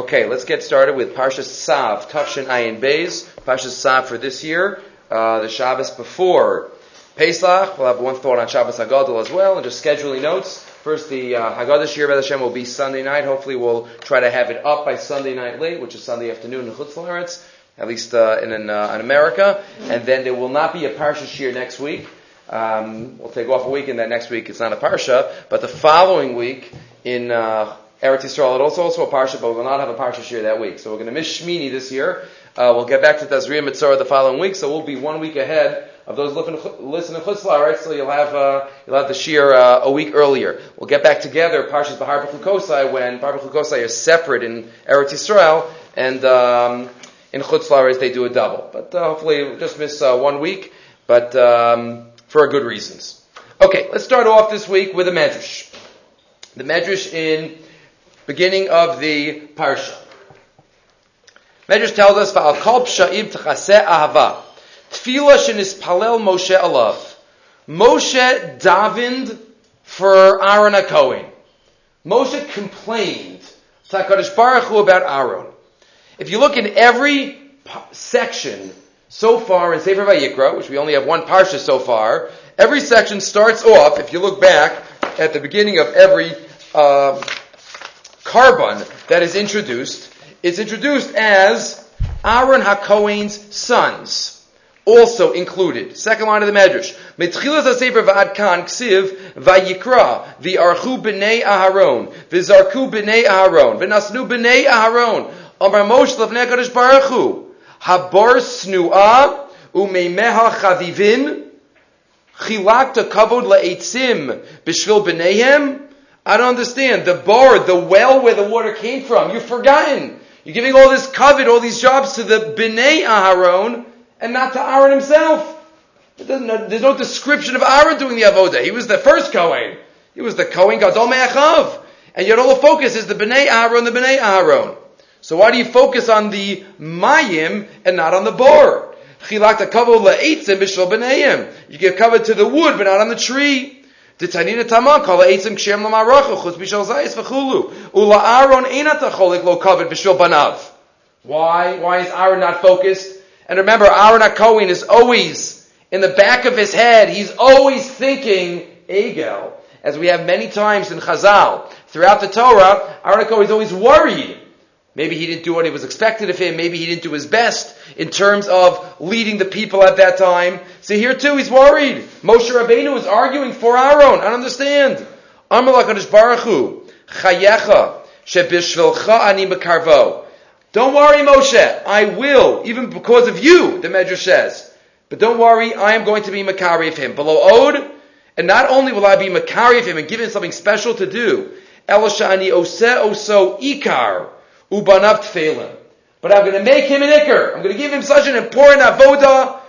Okay, let's get started with Parshas Tzav, Tafshin Ayin Beis, Parshas Tzav for this year, uh, the Shabbos before Pesach. We'll have one thought on Shabbos Hagadol as well, and just scheduling notes. First, the uh, Haggadah Shir Hashem will be Sunday night. Hopefully, we'll try to have it up by Sunday night late, which is Sunday afternoon in Chutz at least uh, in, in, uh, in, America. And then there will not be a Parsha Shir next week. Um, we'll take off a week, and then next week it's not a Parsha, but the following week in uh, Eretz Yisrael. It also also a parsha, but we will not have a parsha shir that week. So we're going to miss Shmini this year. Uh, we'll get back to Tazria Metzora the following week, so we'll be one week ahead of those listening to Chutzlah, right? So you'll have uh, you'll have the shir uh, a week earlier. We'll get back together Parshas Bahar B'Chukosai when Bahar B'Chukosai is separate in Eretz Yisrael and um, in Chutzlah they do a double. But uh, hopefully we'll just miss uh, one week, but um, for good reasons. Okay, let's start off this week with a medrash. The medrash in beginning of the parsha. Medrash tells us, "Va'al kol psha'im tchaseh ahava." Tefillah shenispalel Moshe alav. Moshe davened for Aaron HaKohen. Moshe complained to HaKadosh Baruch Hu about Aaron. If you look in every section so far in Sefer Vayikra, which we only have one parsha so far, every section starts off, if you look back at the beginning of every uh, korban that is introduced, it's introduced as Aaron HaKohen's sons. Also included. Second line of the Medrash. Metchilas HaSefer V'ad Kan Ksiv Vayikra V'archu B'nei Aharon V'zarku B'nei Aharon V'nasnu B'nei Aharon Amar Moshe Levnei Kadosh Baruch Hu Habar Snua Umeimeha Chavivin Chilakta Kavod La'etzim B'shvil B'neihem I don't understand. The bar, the well where the water came from, you've forgotten. You're giving all this kavod, all these jobs to the B'nai Aharon, and not to Aaron himself. there's no description of Aaron doing the avodah. He was the first Kohen. He was the Kohen Gadol Me'achav. And yet all the focus is the B'nai Aaron, the B'nai Aaron. So why do you focus on the Mayim and not on the bar? You give cover to the wood, but not on the tree. Eitzim kshem chutz bishal zayis v'chulu. Ula Aaron lo bishal banav. Why? Why is Aaron not focused? And remember, Aaron HaKohen is always in the back of his head. He's always thinking Egel, as we have many times in Chazal throughout the Torah. Aaron HaKohen is always worried Maybe he didn't do what he was expected of him. Maybe he didn't do his best in terms of leading the people at that time. See, here too, he's worried. Moshe Rabbeinu is arguing for Aaron. I don't understand. Don't worry, Moshe. I will, even because of you, the Medrash says. But don't worry, I am going to be Makari of him. Below Ode, and not only will I be Makari of him and give him something special to do, Elashani Ose Oso Ikar, ubanav tefilin. But I'm going to make him an ikr. I'm going to give him such an important avoda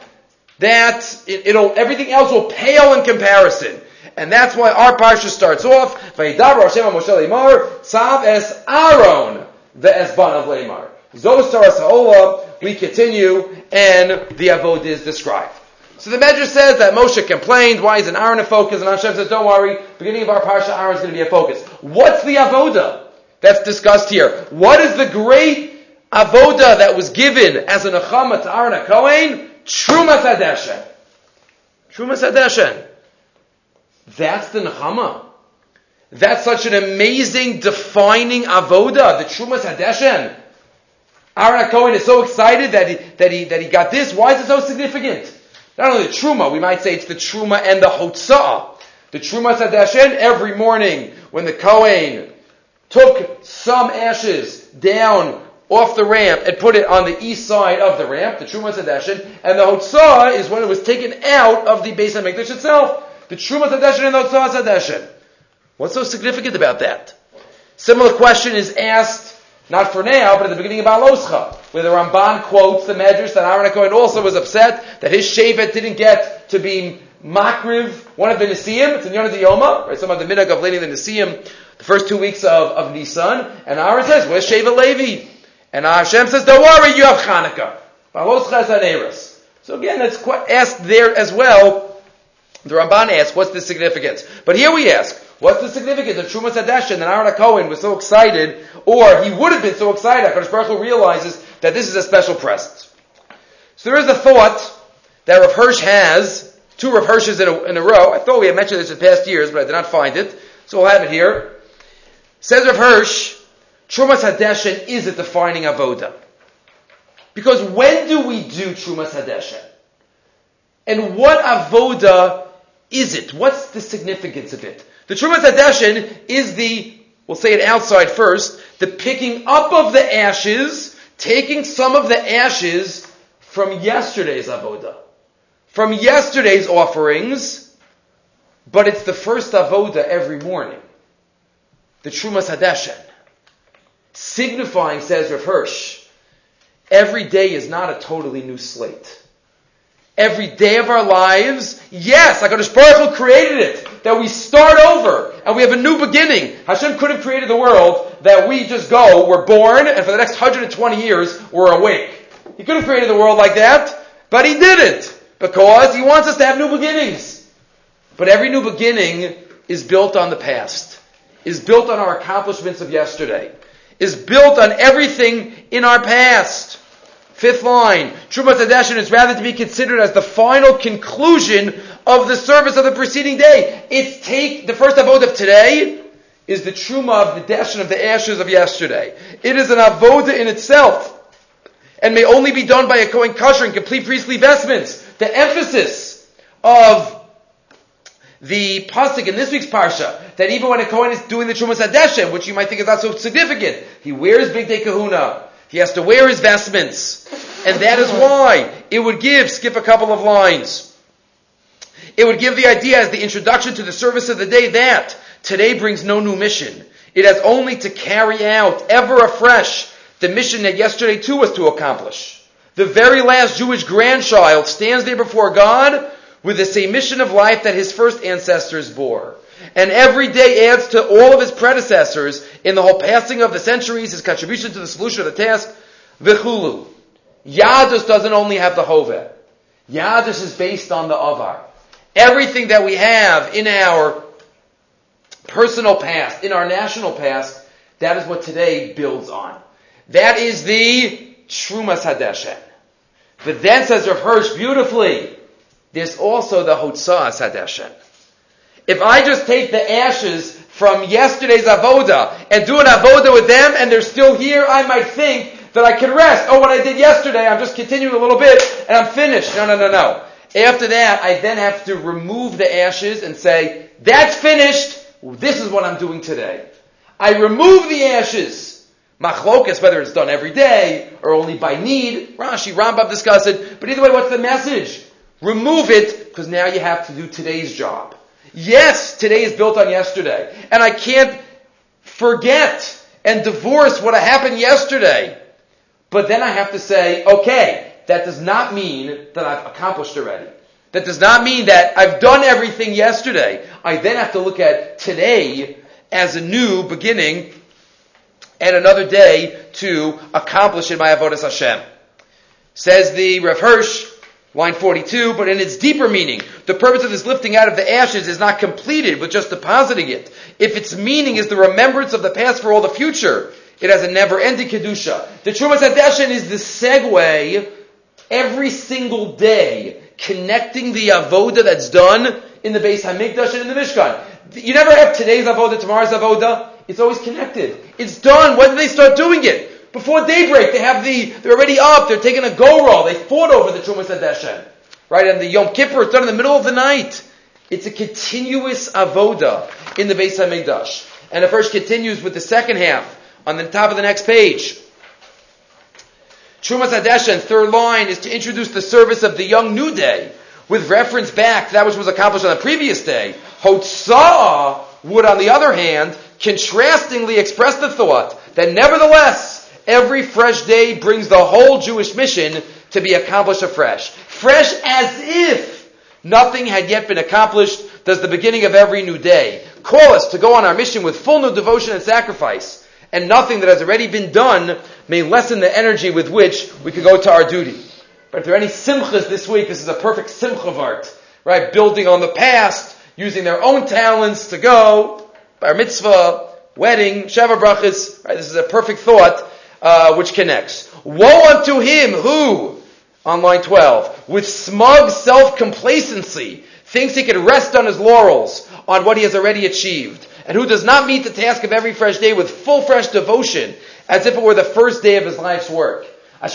that it, will everything else will pale in comparison. And that's why our parsha starts off, Hashem Moshe Tzav es Aaron, the esban of Leimar. Zostar we continue, and the avodah is described. So the Medrash says that Moshe complained, why is an Aaron a focus? And Hashem says, don't worry, beginning of our parsha, Aaron's going to be a focus. What's the avodah? That's discussed here. What is the great avoda that was given as an achama to Aaron Cohen? Trumas Hadeshen. Trumas Hadeshen. That's the nechama. That's such an amazing, defining avoda, the Trumas Hadeshen. Aaron Cohen is so excited that he, that he, that he got this. Why is it so significant? Not only the Truma, we might say it's the Truma and the Hotzah. The Trumas Hadeshen, every morning when the Kohen took some ashes down off the ramp and put it on the east side of the ramp, the Trumas Hadeshen, and the Hotzah is when it was taken out of the Beis HaMikdash itself. The Trumas Hadeshen and the Hotzah Hadeshen. What's so significant about that? Similar question is asked, not for now, but at the beginning of Aloscha, where the Ramban quotes the Medrash that Aaron HaKohen also was upset that his Shevet didn't get to be Makriv, one of the Nisim, it's in Yonah Yoma, right? Some of the minhag of leading the Nisim the first two weeks of, of Nisan, and Aaron says, where's Sheva Levi? And Hashem says, don't worry, you have Chanukah. So again, it's quite asked there as well. The Ramban asks, what's the significance? But here we ask, What's the significance of Trumas Hadeshen that Aaron Cohen was so excited, or he would have been so excited, Baruch Hu realizes that this is a special present. So there is a thought that Rav Hirsch has, two Rav Hirsches in a, in a row. I thought we had mentioned this in past years, but I did not find it. So we'll have it here. Says Rav Hirsch, Trumas Hadeshen is a defining avoda. Because when do we do Trumas Hadeshen? And what avoda is it? What's the significance of it? The Trumas Hadeshen is the, we'll say it outside first, the picking up of the ashes, taking some of the ashes from yesterday's avoda, from yesterday's offerings, but it's the first avoda every morning. The Trumas Hadeshen. Signifying, says Rav Hirsch, every day is not a totally new slate every day of our lives. Yes, HaKadosh Baruch Hu created it, that we start over, and we have a new beginning. Hashem could have created the world that we just go, we're born, and for the next 120 years, we're awake. He could have created the world like that, but He didn't, because He wants us to have new beginnings. But every new beginning is built on the past, is built on our accomplishments of yesterday, is built on everything in our past. Fifth line, Trumas Hadeshen is rather to be considered as the final conclusion of the service of the preceding day. It's take, the first abode of today is the Truma of the Deshen of the ashes of yesterday. It is an avoda in itself and may only be done by a Kohen Kasher in complete priestly vestments. The emphasis of the pasuk in this week's parsha that even when a Kohen is doing the Trumas Hadeshen, which you might think is not so significant, he wears bigdei kahuna. He has to wear his vestments. And that is why it would give, skip a couple of lines. It would give the idea as the introduction to the service of the day that today brings no new mission. It has only to carry out ever afresh the mission that yesterday too was to accomplish. The very last Jewish grandchild stands there before God with the same mission of life that his first ancestors bore and every day adds to all of his predecessors in the whole passing of the centuries, his contribution to the solution of the task, v'chulu. Yadus doesn't only have the hoveh. Yadus is based on the avar. Everything that we have in our personal past, in our national past, that is what today builds on. That is the Trumas Hadeshen. But then says Rav Hirsch beautifully, there's also the Hotzah Hadeshen. If I just take the ashes from yesterday's avoda and do an avoda with them and they're still here, I might think that I can rest. Oh, what I did yesterday, I'm just continuing a little bit and I'm finished. No, no, no, no. After that, I then have to remove the ashes and say, that's finished. This is what I'm doing today. I remove the ashes. Machlokas, whether it's done every day or only by need. Rashi, Rambam discuss it. But either way, what's the message? Remove it because now you have to do today's job. Yes, today is built on yesterday. And I can't forget and divorce what happened yesterday. But then I have to say, okay, that does not mean that I've accomplished already. That does not mean that I've done everything yesterday. I then have to look at today as a new beginning and another day to accomplish in my Avodah Hashem. Says the Rav Hirsch, Line 42, but in its deeper meaning, the purpose of this lifting out of the ashes is not completed with just depositing it. If its meaning is the remembrance of the past for all the future, it has a never-ending kedusha. The Trumas Hadeshen is the segue every single day, connecting the avoda that's done in the Beis Hamikdash and in the Mishkan. You never have today's avoda, tomorrow's avoda. It's always connected. It's done. When do they start doing it? Before daybreak, they have the, they're already up, they're taking a go roll, they fought over the Trumas Hadeshen. Right, and the Yom Kippur, it's done in the middle of the night. It's a continuous avoda in the Beis HaMikdash. And the first continues with the second half on the top of the next page. Trumas Hadeshen, third line, is to introduce the service of the young new day with reference back to that which was accomplished on the previous day. Hotzah would, on the other hand, contrastingly express the thought that nevertheless, every fresh day brings the whole Jewish mission to be accomplished afresh. Fresh as if nothing had yet been accomplished does the beginning of every new day. Call us to go on our mission with full new devotion and sacrifice. And nothing that has already been done may lessen the energy with which we can go to our duty. But if there are any simchas this week, this is a perfect simcha art. Right? Building on the past, using their own talents to go. bar mitzvah, wedding, sheva brachas. Right, this is a perfect thought uh, which connects. Woe unto him who, on line 12, with smug self-complacency, thinks he can rest on his laurels on what he has already achieved, and who does not meet the task of every fresh day with full fresh devotion, as if it were the first day of his life's work. We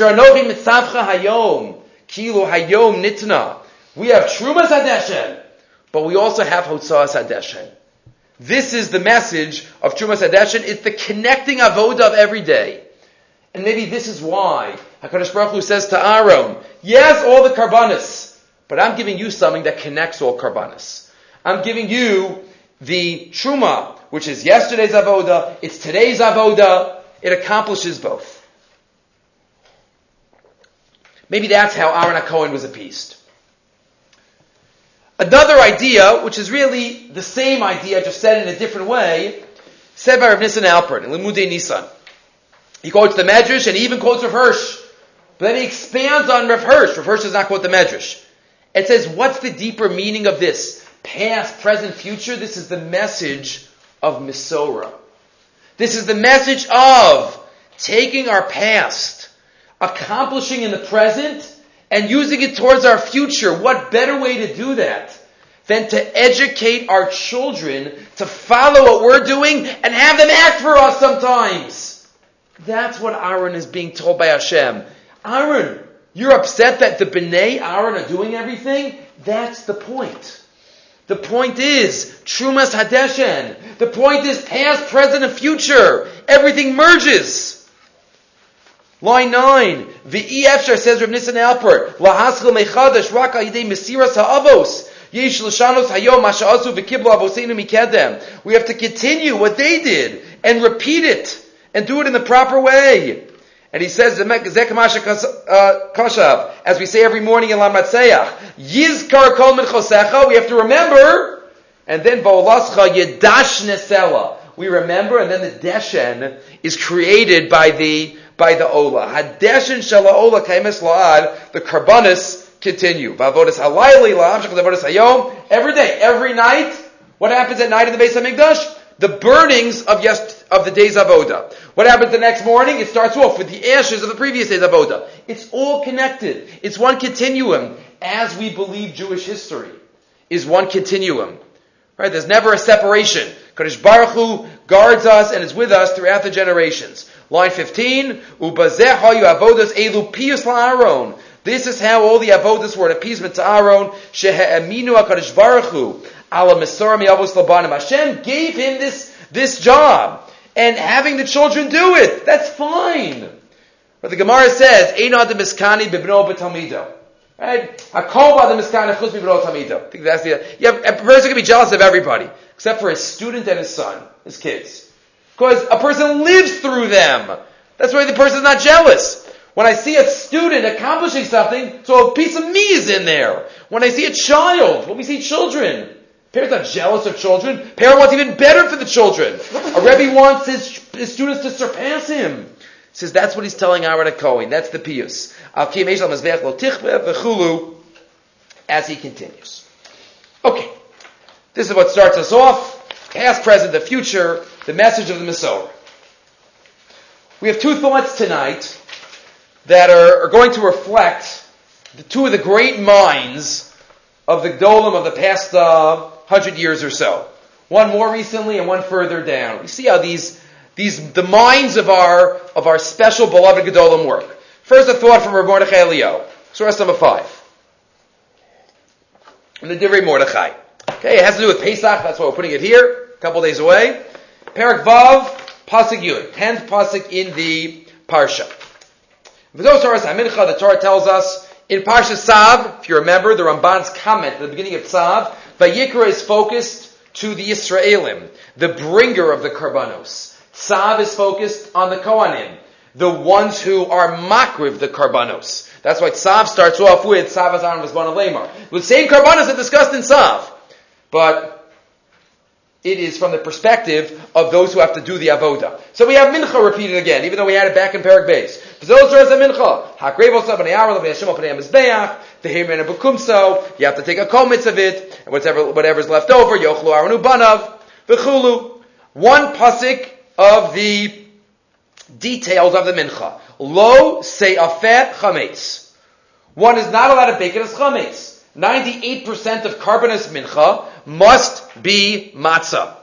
have Trumas Hadeshen, but we also have Hotzah Hadeshen. This is the message of Trumas Hadeshen. It's the connecting avoda of every day. And maybe this is why HaKadosh Baruch Hu says to Aaron, yes, all the karbanis, but I'm giving you something that connects all karbanis. I'm giving you the truma, which is yesterday's avoda, it's today's avoda, it accomplishes both. Maybe that's how Aaron HaKohen was appeased. Another idea, which is really the same idea, just said in a different way, said by Rav Nissen Alpert in Limudei Nisan. He quotes the Medrash and he even quotes Rav Hirsch. But then he expands on Rav Hirsch. Rav Hirsch does not quote the Medrash. It says, what's the deeper meaning of this? Past, present, future? This is the message of Misora. This is the message of taking our past, accomplishing in the present, and using it towards our future. What better way to do that than to educate our children to follow what we're doing and have them act for us sometimes? That's what Aaron is being told by Hashem. Aaron, you're upset that the B'nai Aaron are doing everything? That's the point. The point is Trumas Hadeshen. The point is past, present, and future. Everything merges. Line 9. The Efshar says Reb Nissen Alpert. Lahaskal mechadash rak yidei mesiras ha'avos. We have to continue what they did and repeat it and do it in the proper way. And he says, uh, as we say every morning in Lamatseach, Yizkar kol minchosecha, we have to remember, and then bo'olascha yedash nesela. We remember, and then the deshen is created by the by the Ola. Hadeshin shala Ola kaimis la'ad, the karbanis continue. Vavodas halayli la'amshach vavodas hayom, every day, every night, what happens at night in the Beis HaMikdash? The burnings of yes, of the days of Oda. What happens the next morning? It starts off with the ashes of the previous days of Oda. It's all connected. It's one continuum, as we believe Jewish history is one continuum. Right? There's never a separation. Kadosh Baruch Hu guards us and is with us throughout the generations. Line 15, Ubazeh hayu avodas elu pius la'aron. This is how all the avodas were an appeasement to Aaron. Shehe'eminu HaKadosh Baruch Hu Hashem gave him this, this job. And having the children do it, that's fine. But the Gemara says, de miskani bibno b'talmido. Right? Hakol ba the miskani chutz bibno talmido. I think that's the, yeah, a person can be jealous of everybody, except for his student and his son, his kids. Because a person lives through them. That's why the person is not jealous. When I see a student accomplishing something, so a piece of me is in there. When I see a child, when we see children, parents are jealous of children. Parent wants even better for the children. A Rebbe wants his, his students to surpass him. He says that's what he's telling Aaron Cohen. That's the pious. As he continues. Okay. This is what starts us off. Past, present, the future the message of the Masorah. We have two thoughts tonight that are, are, going to reflect the two of the great minds of the Gdolim of the past uh, hundred years or so. One more recently and one further down. We see how these, these, the minds of our, of our special beloved Gdolim work. First, a thought from Rav Mordechai Eliyahu. Source number five. In the Divrei Mordechai. Okay, it has to do with Pesach, that's why we're putting it here, a couple days away. Perak Vav, Pasuk Yud, tenth Pasuk in the Parsha. The Torah tells us in Parsha Tzav, if you remember the Ramban's comment at the beginning of Tzav, Vayikra is focused to the Israelim, the bringer of the Karbanos. Tzav is focused on the Kohanim, the ones who are makriv the Karbanos. That's why Tzav starts off with Tzav Azan Vazban Lemar. The same Karbanos are discussed in Tzav. But it is from the perspective of those who have to do the avoda. So we have mincha repeated again, even though we had it back in Parak base. You have to take a komitz of it, and whatever whatever's left over, yochlu aranu banav, v'chulu. one pasuk of the details of the mincha. Lo se'afet chametz. One is not allowed to bake it as chametz. 98% of korbanos mincha must be matzah.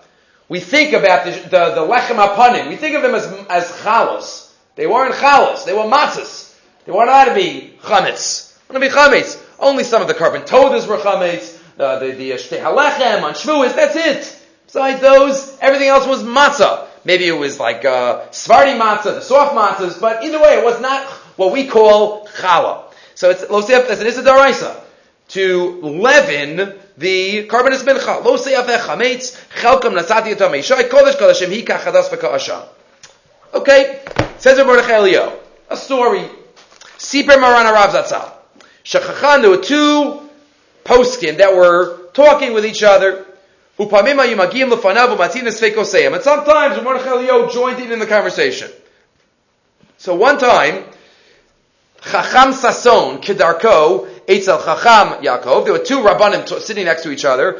We think about the, the, the lechem apanim. We think of them as, as chalos. They weren't chalos. They were matzahs. They weren't allowed to be chametz. Want to be chametz. Only some of the korban todas were chametz. Uh, the the halechem on shvuas. That's it. Besides those, everything else was matzah. Maybe it was like uh, Svardi matzah, the soft matzahs, but either way, it was not what we call challah. So it's losef as an isadaraisa to leaven the korbanos mincha. Lo seyafeh chametz chelkam nasati yatom eishai kodesh kodeshim hi kachadas v'ka'asha. Okay, says Mordechai Eliyahu, a story. Siper Marana Rav Zatzal. Shechachan, there were two poskin that were talking with each other. And sometimes Mordechai Eliyahu joined in in the conversation. So one time, Chacham Sason, Kedarko, Eitzel Chacham Yaakov, there were two Rabbanim t- sitting next to each other.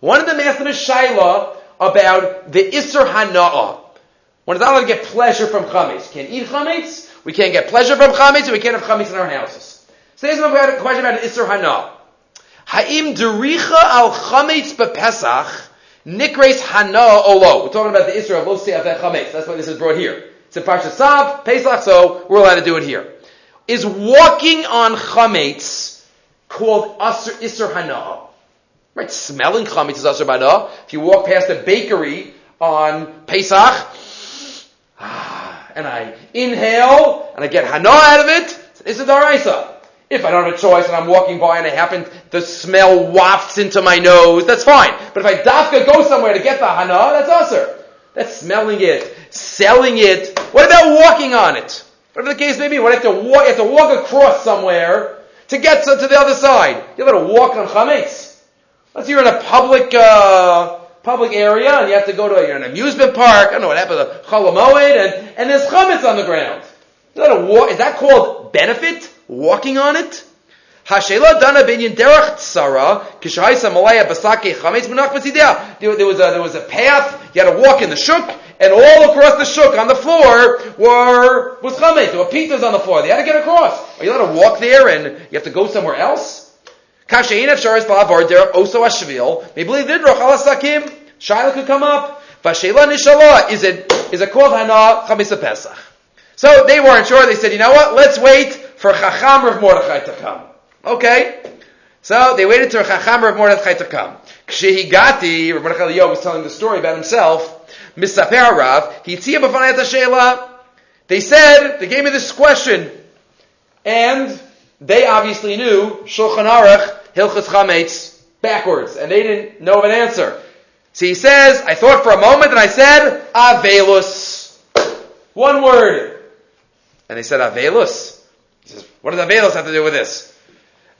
One of them asked him a about the Isser Hana'ah. One is not allowed to get pleasure from Chametz. Can't eat Chametz, we can't get pleasure from Chametz, and we can't have Chametz in our houses. So there's a question about Isser Hana'ah. Ha'im dericha al chametz bepesach nikres hana olo. We're talking about the Isra of lo se'afeh chametz. That's why this is brought here. It's a Parsha Tzav, Pesach, so we're allowed to do it here. Is walking on chametz called Isser hana? Right, smelling chametz is Asr hana. If you walk past a bakery on Pesach, and I inhale, and I get hana out of it, it's a daraisa. If I don't have a choice and I'm walking by and I happen, the smell wafts into my nose, that's fine. But if I dafka go somewhere to get the hana, that's usher. That's smelling it, selling it. What about walking on it? Whatever the case may be, what have to walk, you have to walk across somewhere to get to, to the other side. You have to walk on chametz. Let's say you're in a public, uh, public area and you have to go to a, an amusement park. I don't know what happened to Chol Hamoed and, and there's chametz on the ground. Is that, walk, is that called benefit? walking on it? Hashela dana binyan derech tsara kishaisa malaya basake chametz munach b'tzidea. There was a there was a path. You had to walk in the shuk, and all across the shuk on the floor were was chametz. There were pizzas on the floor. They had to get across. Are you allowed to walk there, and you have to go somewhere else? Kashein efsharis ba'avar derech oso ashvil. Maybe lidroch alasakim. Shaila could come up. Vashela nishala is it is it called hana chametz pesach? So they weren't sure. They said, you know what? Let's wait for Chacham Rav Mordechai to come. Okay. So they waited for Chacham Rav Mordechai to come. Kshehigati, Rav Mordechai was telling the story about himself. Misaper Rav, Hitzia b'fanayat Sheila. They said, they gave me this question. And they obviously knew Shulchan Aruch, Hilchas Chametz, backwards. And they didn't know of an answer. So he says, I thought for a moment and I said, Avelus. One word. And they said, Avelus. He says, what does Avelos have to do with this?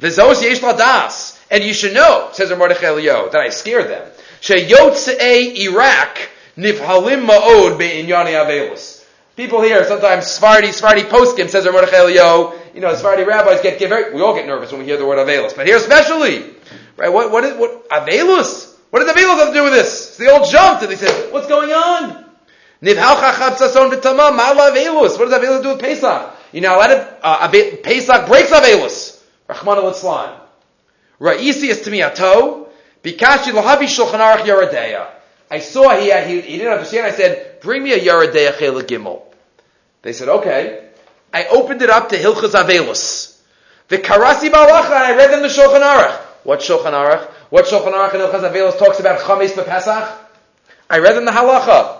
V'zos yesh das. And you should know, says Mordechai Eliyahu, that I scared them. Sheyotzei Iraq nifhalim ma'od be'inyani Avelos. People here, sometimes Svardi, Svardi poskim, says Mordechai Eliyahu, you know, Svardi rabbis get, get very, we all get nervous when we hear the word Avelos. But here especially, right, what, what is, what, Avelos? What does Avelos have to do with this? So they all jumped and they said, what's going on? Nivhal chachab sason v'tamam, ma'ala Avelos. What does Avelos do with Pesach? You know, let it, uh, Pesach breaks Avelus. Rahman al-Islam. Ra'isi is to me ato. Bikashi lahavi shulchan aruch Yoreh De'ah. I saw he, he, he didn't understand. I said, bring me a Yoreh De'ah chela gimel. They said, okay. I opened it up to Hilchas Avelus. The Karasi Balacha, I read them the Shulchan Aruch. What Shulchan Aruch? What Shulchan Aruch and Hilchas Avelus talks about Chametz Pesach? I read them the Halacha.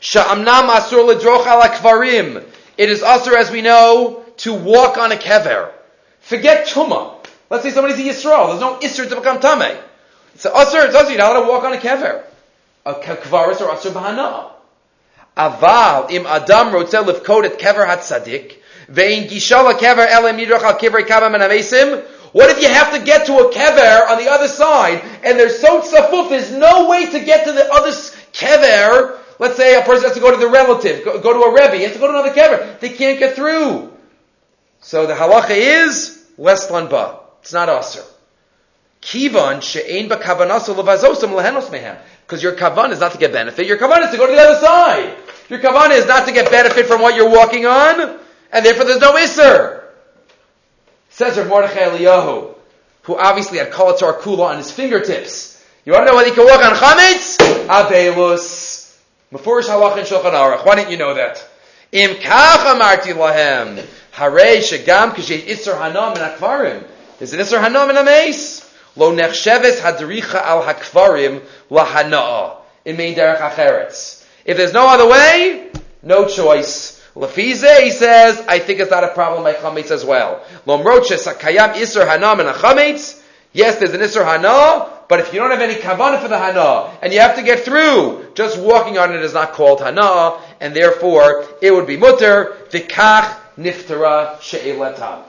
Sha'amnam asur ledroch ala kvarim. It is usher, as we know, to walk on a kever. Forget tuma. Let's say somebody's a Yisrael. There's no isser to become tame. It's usher. It's usher. You're not allowed to walk on a kever. A kvaris or usher b'hana. Aval im adam rotzel lifkod et kever hat sadik vein gishala kever elem yidroch al menamesim. What if you have to get to a kever on the other side and there's so tzafuf, there's no way to get to the other kever Let's say a person has to go to the relative, go, go to a rebbe, he has to go to another kever. They can't get through. So the halacha is less ba. It's not aser. Kivan she'ein b'kavanaso levazosam lehenos mehem. Because your kavan is not to get benefit. Your kavan is to go to the other side. Your kavan is not to get benefit from what you're walking on, and therefore there's no isser. Says Rav Mordechai Eliyahu, who obviously had kolatar kula on his fingertips. You want to know whether he can walk on chametz? Avelus. Mefurish halach and shulchan aruch. Why didn't you know that? Im kach amarti lahem. Harei shegam kishet isser hanam min akvarim. Is it isser hanam in a mace. Lo nechsheves hadricha al hakvarim lahana'a. In mei derech acheretz. If there's no other way, no choice. Lefize, he says, I think it's not a problem by chametz as well. Lomroche sakayam isser hanam in a chametz. Yes, there's an isser hana, but if you don't have any kavanah for the hana, and you have to get through, just walking on it is not called hana, and therefore it would be mutter, vikach niftara she'elatam.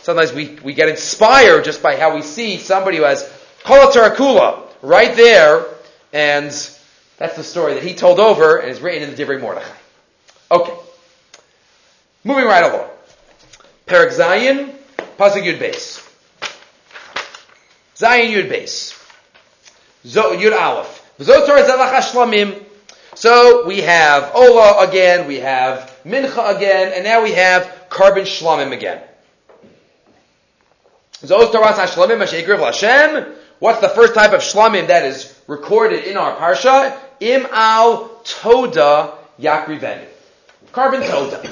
Sometimes we, we get inspired just by how we see somebody who has kula right there, and that's the story that he told over and is written in the Divrei Mordechai. Okay. Moving right along. Perak Zayin, Pasuk Yud Beis. Zayin Yud Beis. Yud Aleph. So we have Ola again, we have Mincha again, and now we have Korban Shlamim again. What's the first type of shlamim that is recorded in our parsha? Im al toda yakrivenu. Korban toda.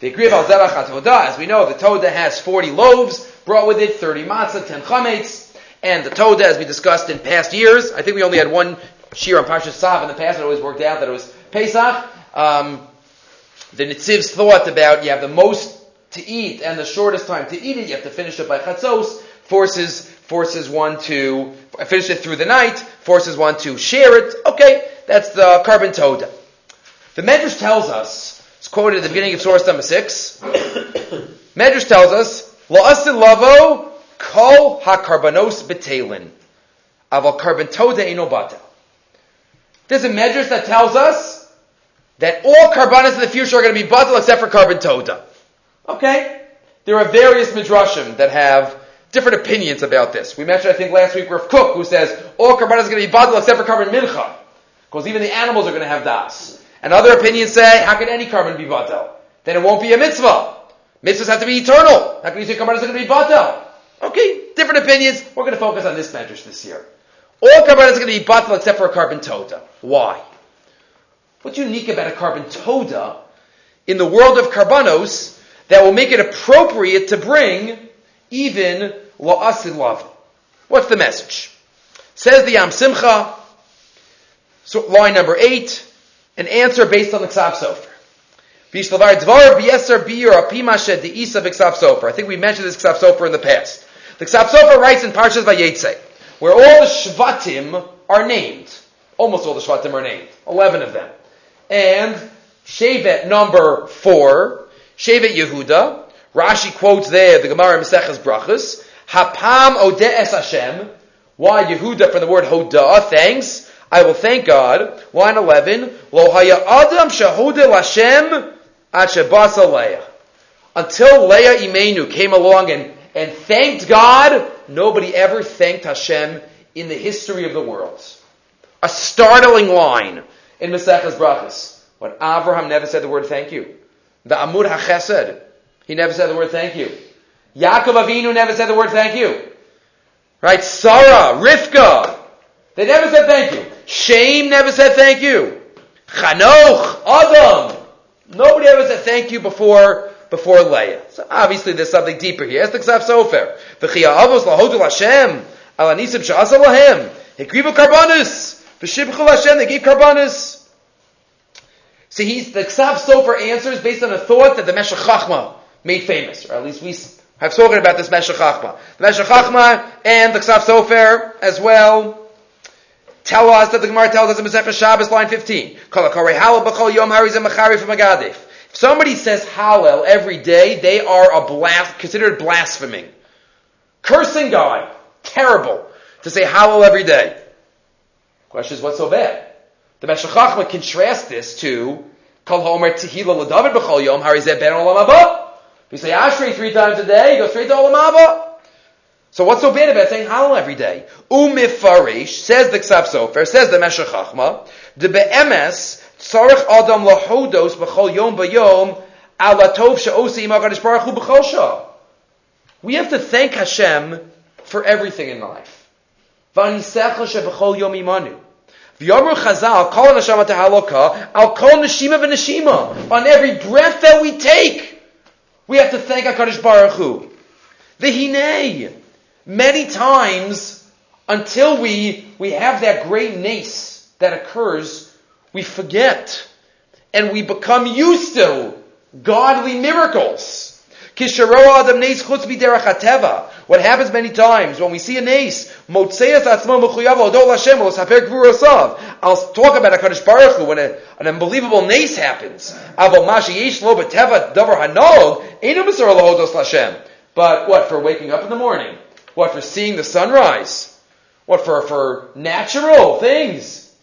The agreed al zerach toda, as we know, the toda has 40 loaves, brought with it 30 matzah, 10 chametz, and the toda, as we discussed in past years, I think we only had one shir on Parsha Tzav in the past, it always worked out that it was Pesach. Um, the Netziv's thought about you have the most to eat and the shortest time to eat it, you have to finish it by chatzos, forces, forces one to finish it through the night, forces one to share it. Okay, that's the korban toda. The Medrash tells us, it's quoted at the beginning of source number six, Medrash tells us, La'asil lavo kol ha-karbanos betelin, aval korban toda eno batel. There's a Medrash that tells us that all karbanos in the future are going to be batel except for korban toda. Okay. There are various midrashim that have different opinions about this. We mentioned, I think, last week Rav Kook, who says all karbanos are going to be badal except for korban mincha, because even the animals are going to have das. And other opinions say, how can any korban be badal? Then it won't be a mitzvah. Mitzvahs have to be eternal. How can you say karbanos are going to be badal? Okay, different opinions. We're going to focus on this medrash this year. All karbanos are going to be badal except for a korban toda. Why? What's unique about a korban toda in the world of karbanos that will make it appropriate to bring even. What's the message? Says the Yam Simcha, so line number eight, an answer based on the Ksav Sofer. I think we mentioned this Ksav Sofer in the past. The Ksav Sofer writes in Parshas Vayetze, where all the Shvatim are named. Almost all the Shvatim are named. Eleven of them. And Shevet number four Shevet Yehuda. Rashi quotes there the Gemara Maseches Brachas. Hapam ode es Hashem. Why Yehuda from the word Hoda, thanks. I will thank God. Line 11. Lo haya adam shahuda Hashem at Leah. Until Leah Imenu came along and, and thanked God, nobody ever thanked Hashem in the history of the world. A startling line in Maseches Brachas. When Abraham never said the word thank you. The Amud HaChesed, he never said the word thank you. Yaakov Avinu never said the word thank you. Right? Sarah, Rivka, they never said thank you. Shem never said thank you. Chanoch, Adam, nobody ever said thank you before before Leah. So obviously there's something deeper here. As the Ksav Sofer. V'chia avos lahodul Hashem, al anisim sha'asa lahem, hekrivu karbanus, v'shibchul Hashem, they gave karbanus. So he's, the Ksav Sofer answers based on a thought that the Meshech Chachma made famous, or at least we have spoken about this Meshech Chachma. The Meshech Chachma and the Ksav Sofer as well tell us that the Gemara tells us in Masechah Shabbos, line 15. If somebody says Hallel every day, they are a considered blaspheming. Cursing God. Terrible. To say Hallel every day. Question is, what's so bad? The Meshech Chachma contrasts this to Kol Homer Tehila LeDavid B'chol Yom Harizeh Ben Olam Haba. If you say Ashrei three times a day, you go straight to Olam Haba. So what's so bad about saying Hallel every day? Umifarish, says the Ksav Sofer, says the Meshech Chachma, the Be'emes, tzarech adam lahodos b'chol yom b'yom, ala tov she'osi imagadish baruch hu b'chol We have to thank Hashem for everything in life. V'anisecha she'b'chol yom imanu. V'yomru chazal, kol neshama tehaloka, al kol neshima v'neshima. On every breath that we take, we have to thank HaKadosh Baruch Hu. V'hinei, many times, until we, we have that great nace that occurs, we forget. And we become used to godly miracles. What happens many times when we see a nace, I'll talk about a Baruch Hu when a, an unbelievable nace happens. But what, for waking up in the morning? What, for seeing the sunrise? What, for, for natural things?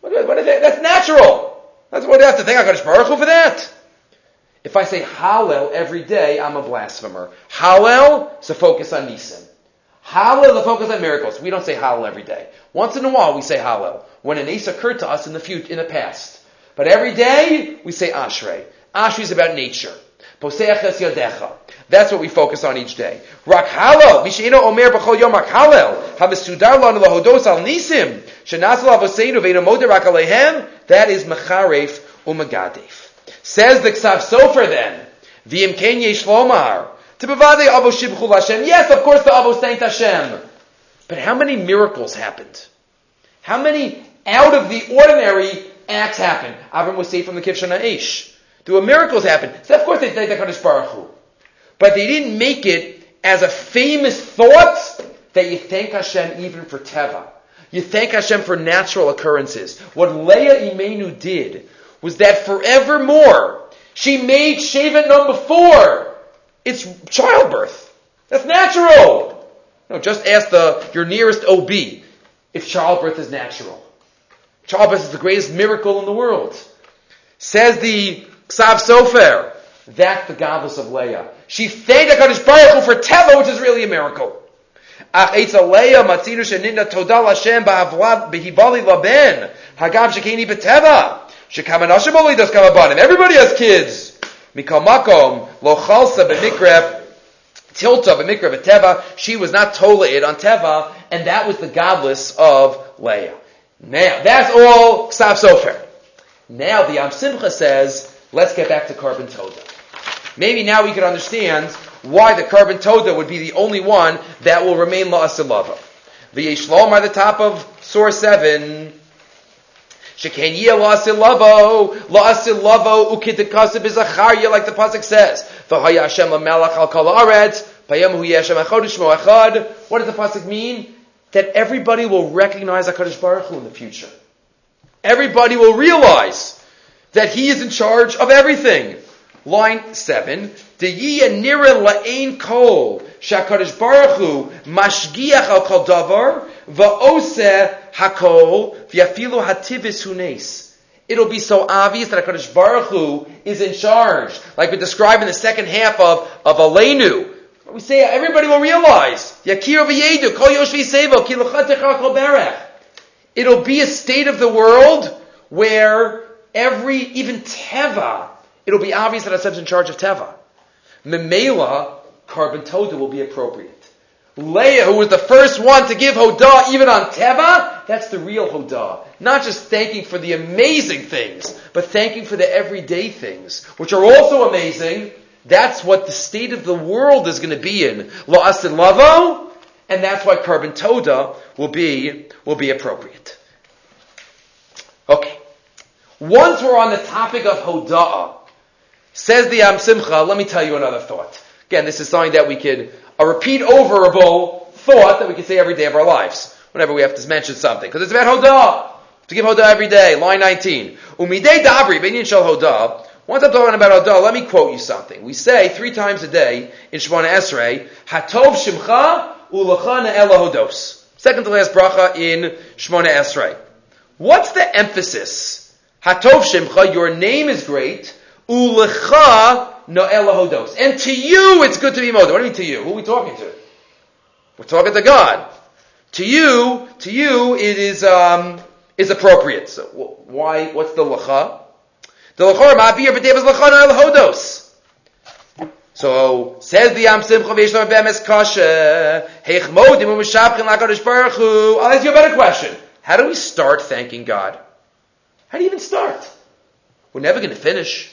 What, what is that? That's natural. That's what I have to thank HaKadosh Baruch Hu for that. If I say Hallel every day, I'm a blasphemer. Hallel is a focus on Nisan. Hallel is a focus on miracles. We don't say Hallel every day. Once in a while, we say Hallel when an ace occurred to us in the future, in the past. But every day, we say Ashrei. Ashrei is about nature. That's what we focus on each day. Rak halal, omer b'chol yom rak halal, hamisudar lanu lahodos al nisim, shenasal avoseinu ve'inu moder rak alehem, that is mecharef umagadef. Says the Ksav Sofer then, V'im ken yesh lomar, to bevade avo shibchul Hashem. Yes, of course the avo thanked Hashem. But how many miracles happened? How many out of the ordinary acts happened? Avram was saved from the Kivshana. There were miracles happen. So of course they thank the Kaddish Baruch Hu. But they didn't make it as a famous thought that you thank Hashem even for Teva. You thank Hashem for natural occurrences. What Leah Imenu did was that forevermore she made Shevet number four. It's childbirth. That's natural. No, just ask the, your nearest OB if childbirth is natural. Childbirth is the greatest miracle in the world. Says the Ksav Sofer. That's the goddess of Leah. She thanked HaKadosh Baruch Hu for Teva, which is really a miracle. Ach Eitza Leah matzinu sheninda toda Lashem ba'avlav behibali laben hagav shekeni beteva shekamanashim olidas kamabanim. Everybody has kids. Mikal makom lo chalsa b'mikref tilta b'mikref beteva. She was not tola it on Teva, and that was the godless of Leah. Now, that's all Ksav Sofer. Now the Am Simcha says, let's get back to korban Toda. Maybe now we can understand why the korban Toda would be the only one that will remain la'asilava. The Yeshlom are the top of source 7. Sheken yeh la'asilavo, la'asilavo ukitikasib is acharya, like the Pasuk says. V'haya Hashem melach al kol aretz, payam hu yeshem achodesh mo'achad. What does the Pasuk mean? That everybody will recognize HaKadosh Baruch Hu in the future. Everybody will realize that He is in charge of everything. Line 7. De'yiyah nira la'ein kol shakadosh baruch hu mashgiach al kol davar va'oseh hakol v'yafilu hativis hunes. It'll be so obvious that HaKadosh Baruch Hu is in charge. Like we describe in the second half of, of Aleinu. We say everybody will realize. Yakir v'yedu kol yoshvi sevo berech. It'll be a state of the world where every, even Teva, it'll be obvious that Hashem's in charge of Teva. Memela, korban Toda will be appropriate. Leah, who was the first one to give Hodah even on Teva, that's the real Hodah. Not just thanking for the amazing things, but thanking for the everyday things, which are also amazing. That's what the state of the world is going to be in. La'asin lavo, and that's why Korban Toda will be, will be appropriate. Okay. Once we're on the topic of Hoda'ah, Says the Am Simcha, let me tell you another thought. Again, this is something that we could, a repeat overable thought that we can say every day of our lives, whenever we have to mention something. Because it's about Hodah. To give Hodah every day. Line 19. Umidei Dabri, Benyan Shal Hodah. Once I'm talking about Hodah, let me quote you something. We say three times a day in Shemona Esrei, Hatov Shimcha Ulacha Ne'ela Hodos. Second to last bracha in Shemona Esrei. What's the emphasis? Hatov Shimcha, your name is great. Ulecha no'ela hodos. And to you, it's good to be moda. What do you mean to you? Who are we talking to? We're talking to God. To you, to you, it is um, is appropriate. So why? What's the lacha? The lachor ma'abir b'devas lachana el hodos. So says the Am Simcha V'Yishlam Bemes Kasha Heichmodim U'Mishapchin Lakadosh Baruch Hu. I'll ask you a better question. How do we start thanking God? How do you even start? We're never going to finish.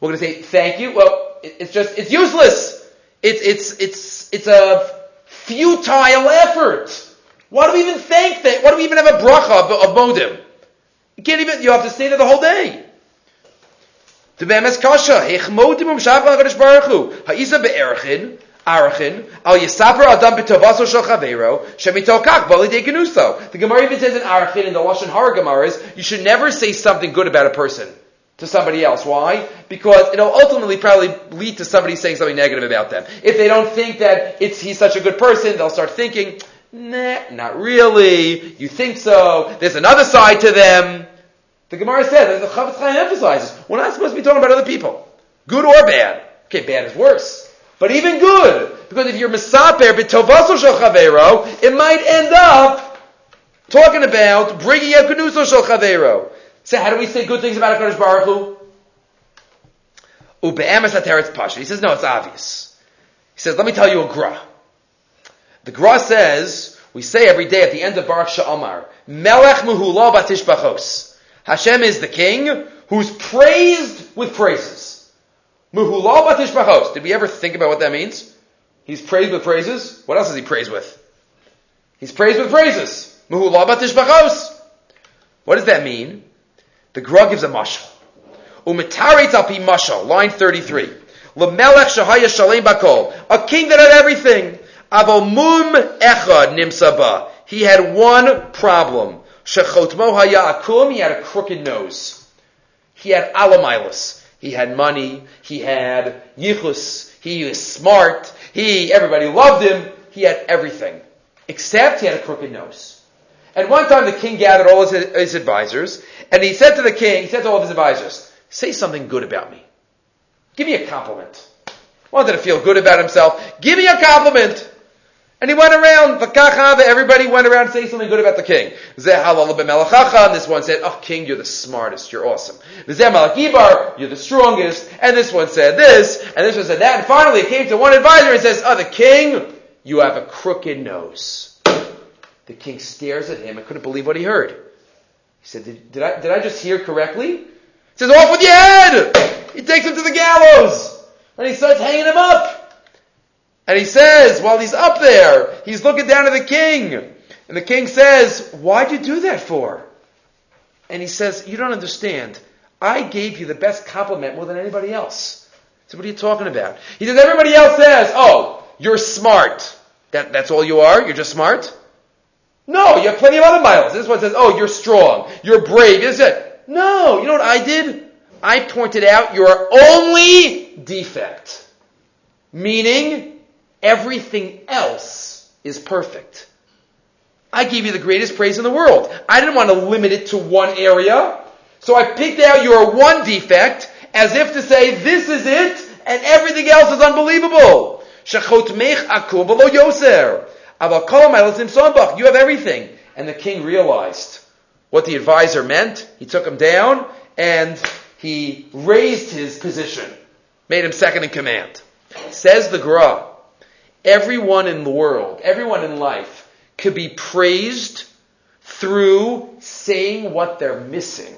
We're going to say thank you. Well, it's just it's useless. It's it's it's it's a futile effort. Why do we even thank that? Why do we even have a bracha of, of modim? You can't even. You have to stay there the whole day. The bemes kasha hechmodim umshachal hakadosh baruch ha'isa be'erchin archin al yisaper adam b'tovaso shel chavero shemitokach bali de genuso. The Gemara even says in archin in the lashon hara Gemaras you should never say something good about a person to somebody else. Why? Because it'll ultimately probably lead to somebody saying something negative about them. If they don't think that it's he's such a good person, they'll start thinking, nah, not really. You think so. There's another side to them. The Gemara says, the Chafetz Chaim emphasizes, we're not supposed to be talking about other people. Good or bad. Okay, bad is worse. But even good. Because if you're Misaper b'tovaso shel chavero, it might end up talking about bringing up Gnuso shel chavero. So how do we say good things about HaKadosh Baruch Hu? Ube'emes hateretz pasha. He says, no, it's obvious. He says, let me tell you a gra. The gra says, we say every day at the end of Baruch Sha'amar, Melech muhula batish bachos. Hashem is the king who's praised with praises. Muhula batish bachos. Did we ever think about what that means? He's praised with praises. What else is he praised with? He's praised with praises. Muhula batish bachos. What does that mean? The Gra gives a mashal. Umitarit al pi mashal, line 33. Lemelech shahaya shalem bakol. A king that had everything. Avol mum echad nimsaba. He had one problem. Shechotmo haya he had a crooked nose. He had alamilis. He had money. He had yichus. He was smart. He, everybody loved him. He had everything. Except he had a crooked nose. And one time the king gathered all his, his advisors, and he said to the king, he said to all of his advisors, say something good about me. Give me a compliment. Wanted to feel good about himself. Give me a compliment. And he went around, everybody went around saying something good about the king. And this one said, Oh, king, you're the smartest, you're awesome. You're the strongest. And this one said this, and this one said that. And finally it came to one advisor and says, Oh, the king, you have a crooked nose. The king stares at him and couldn't believe what he heard. He said, Did, did I, did I just hear correctly? He says, Off with your head! He takes him to the gallows. And he starts hanging him up. And he says, while he's up there, he's looking down at the king. And the king says, Why'd you do that for? And he says, You don't understand. I gave you the best compliment more than anybody else. So what are you talking about? He says, Everybody else says, Oh, you're smart. That, that's all you are? You're just smart? No, you have plenty of other miles. This one says, Oh, you're strong. You're brave. Is it? No, you know what I did? I pointed out your only defect. Meaning, Everything else is perfect. I gave you the greatest praise in the world. I didn't want to limit it to one area. So I picked out your one defect as if to say, this is it, and everything else is unbelievable. You have everything. And the king realized what the advisor meant. He took him down and he raised his position, made him second in command. Says the Gra, everyone in the world, everyone in life could be praised through saying what they're missing,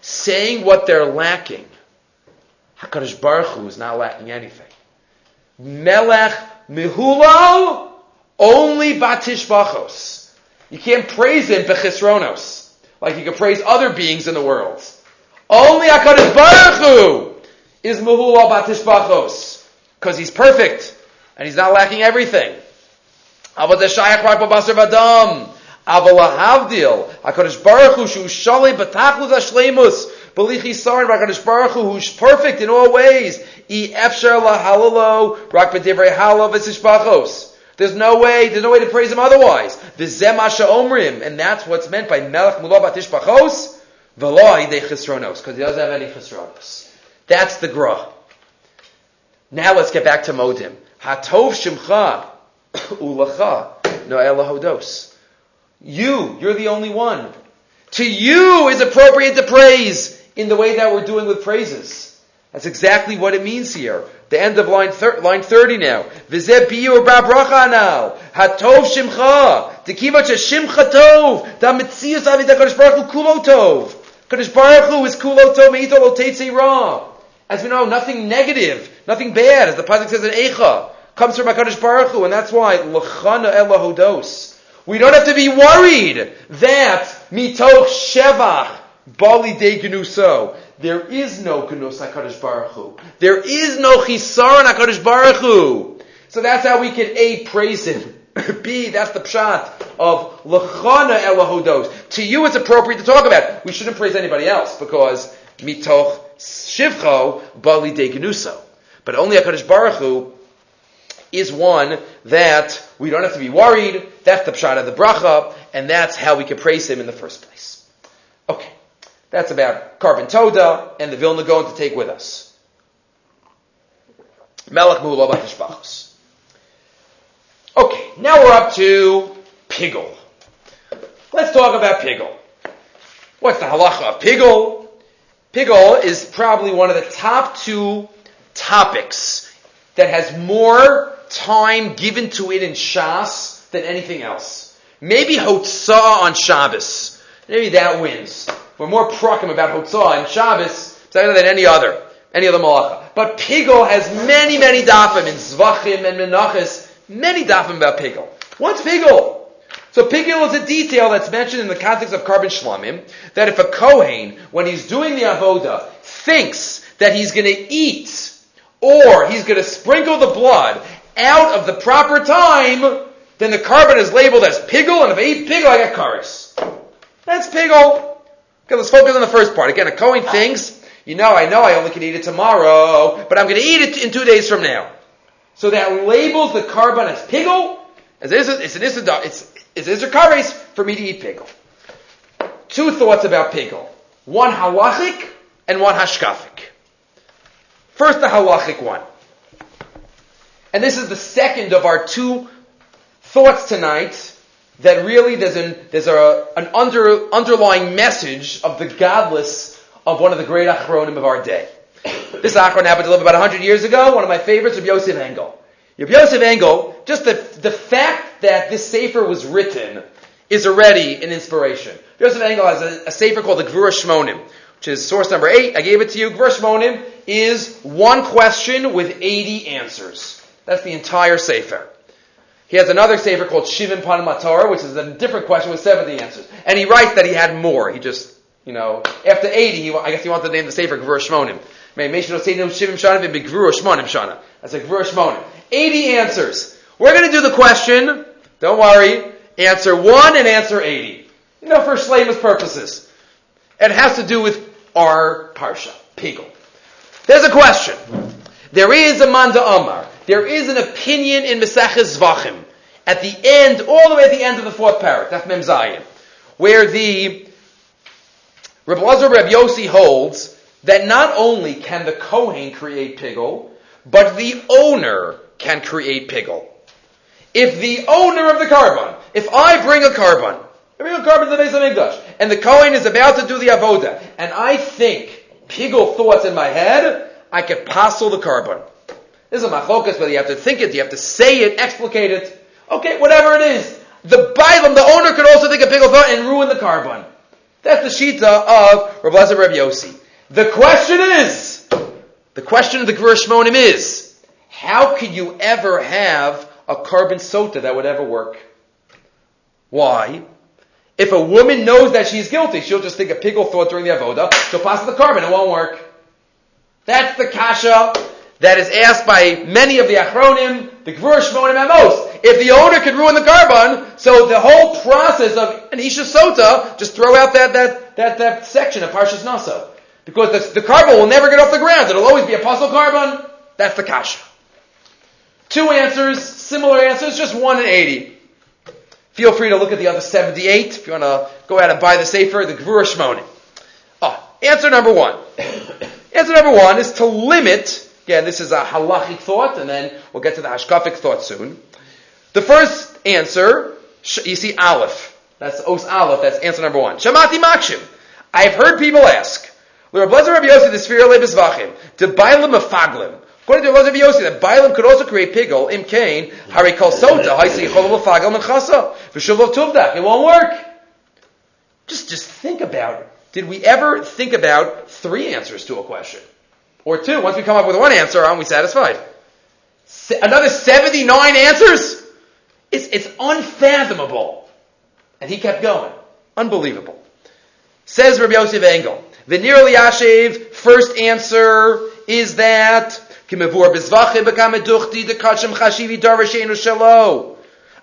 saying what they're lacking. HaKadosh Baruch Hu is not lacking anything. Melech Mihulal, only Batish Bachos. You can't praise him Bechisronos, like you can praise other beings in the world. Only HaKadosh Baruch Hu is Mihulal Batish Bachos, because he's perfect and he's not lacking everything. But the shayach rak v'adam. Aval lahavdil. HaKadosh Baruch Hu shu shalei b'tachlus hashleimus. Belichi sarin HaKadosh Baruch Hu who's perfect in all ways. I efshar lahalalo rak b'divrei halav v'sishbachos. There's no way, there's no way to praise him otherwise. V'zem asha omrim. And that's what's meant by melech mulah batishbachos. V'lo ha'idei chisronos. Because he doesn't have any chisronos. That's the gra. Now let's get back to Modim. Hatov Shimcha. Ulacha no elahodos. You, you're the only one. To you is appropriate to praise in the way that we're doing with praises. That's exactly what it means here. The end of line, thir- line 30 now. V'zeh biyu bracha now. Hatov shimcha. Tekiva shimcha tov. Da mitzias avid HaKadosh Baruch Hu kulo tov. Kadosh Baruch Hu is kulo tov me'ito lo teitze ra. As we know, nothing negative, nothing bad, as the Pasuk says in Eicha, comes from HaKadosh Baruch Hu, and that's why, l'chana elahodos. We don't have to be worried that mitoch shevach bali de genuso. There is no genus HaKadosh Baruch Hu. There is no chisaron HaKadosh Baruch Hu. So that's how we can A, praise Him. B, that's the pshat of lechana elahodos. To you it's appropriate to talk about. We shouldn't praise anybody else because mitoch shivcho bali de genuso. But only HaKadosh Baruch Hu is one that we don't have to be worried. That's the pshat of the bracha, and that's how we can praise him in the first place. That's about Korban Toda and the Vilna Gaon to take with us. Melech Batishbachos. Okay, now we're up to Pigel. Let's talk about Pigel. What's the halacha of Pigel? Pigel is probably one of the top two topics that has more time given to it in Shas than anything else. Maybe Hotzah on Shabbos. Maybe that wins. We're more prakim about Hotzah and Shabbos than any other, any other malacha. But Pigel has many, many dafim in Zvachim and Menachis, many dafim about Pigel. What's Pigel? So Pigel is a detail that's mentioned in the context of Korban Shlamim, that if a Kohen, when he's doing the Avoda, thinks that he's going to eat or he's going to sprinkle the blood out of the proper time, then the korban is labeled as pigel, and if I eat pigel, I get karis. That's pigel. Okay, let's focus on the first part. Again, a Kohen thinks, you know, I know I only can eat it tomorrow, but I'm going to eat it in two days from now. So that labels the korban as pigel, as it's, it's an isra, it's, it's for me to eat pigel. Two thoughts about pigel. One halachic and one hashkafic. First, the halachic one. And this is the second of our two thoughts tonight that really there's an, there's a, an under, underlying message of the godless of one of the great achronim of our day. This achron happened to live about 100 years ago, one of my favorites, Rabbi Yosef Engel. Yosef Engel, just the, the fact that this sefer was written is already an inspiration. Yosef Engel has a, a sefer called the Gvura Shmonim, which is source number 8. I gave it to you. Gvura Shmonim is one question with 80 answers. That's the entire sefer. He has another sefer called Shivim Panim Matorah, which is a different question with 70 answers. And he writes that he had more. He just, you know, after 80, he, I guess he wanted to name of the sefer Gvur Shmonim. That's a Gvur Shmonim. 80 answers. We're going to do the question. Don't worry. Answer 1 and answer 80. You know, for Shleimus purposes. It has to do with our Parsha, Pigel. There's a question. There is a Manda Amar. There is an opinion in Mesachas Zvachim at the end, all the way at the end of the fourth parak, Daf Mem Zayin, where the Rabbi Lazar Reb Yossi holds that not only can the Kohen create pigel, but the owner can create pigel. If the owner of the korban, if I bring a korban, I bring a korban to the Beis HaMikdash, and the Kohen is about to do the avoda, and I think pigel thoughts in my head, I can passel the korban. This is a machlokas, whether you have to think it, you have to say it, explicate it. Okay, whatever it is. The Bible, the owner could also think a pigel thought and ruin the korban. That's the shita of Rav Lezer Reb Yossi. The question is, the question of the Gvur Shmonim is, how could you ever have a korban sota that would ever work? Why? If a woman knows that she's guilty, she'll just think a pigel thought during the avoda, she'll pass the korban; it won't work. That's the kasha that is asked by many of the achronim, the Gvur Shmonim at most. If the owner could ruin the korban, so the whole process of an Isha Sota, just throw out that, that, that, that section of Parshas Naso. Because the, the korban will never get off the ground. It'll always be a puzzle korban. That's the kasha. Two answers, similar answers, just one in 80. Feel free to look at the other 78 if you want to go out and buy the Sefer, the Gvur Shmonim. Oh, answer number one. answer number one is to limit Again, this is a halachic thought, and then we'll get to the hashkafic thought soon. The first answer, you see Aleph. That's Os Aleph. That's answer number one. Shamati Makshim. I've heard people ask. According to Rabbi Yossi, that bailim could also create pigel, im kain, hari kol sota, haisi yichol faglim and chasa, v'shuvov tuvdak. It won't work. Just, just think about it. Did we ever think about three answers to a question? Or two? Once we come up with one answer, aren't we satisfied? Se- another 79 answers? It's, it's unfathomable. And he kept going. Unbelievable. Says Rabbi Yosef Engel, the nearly Yashiv, first answer is that kachem chashivi darvashenu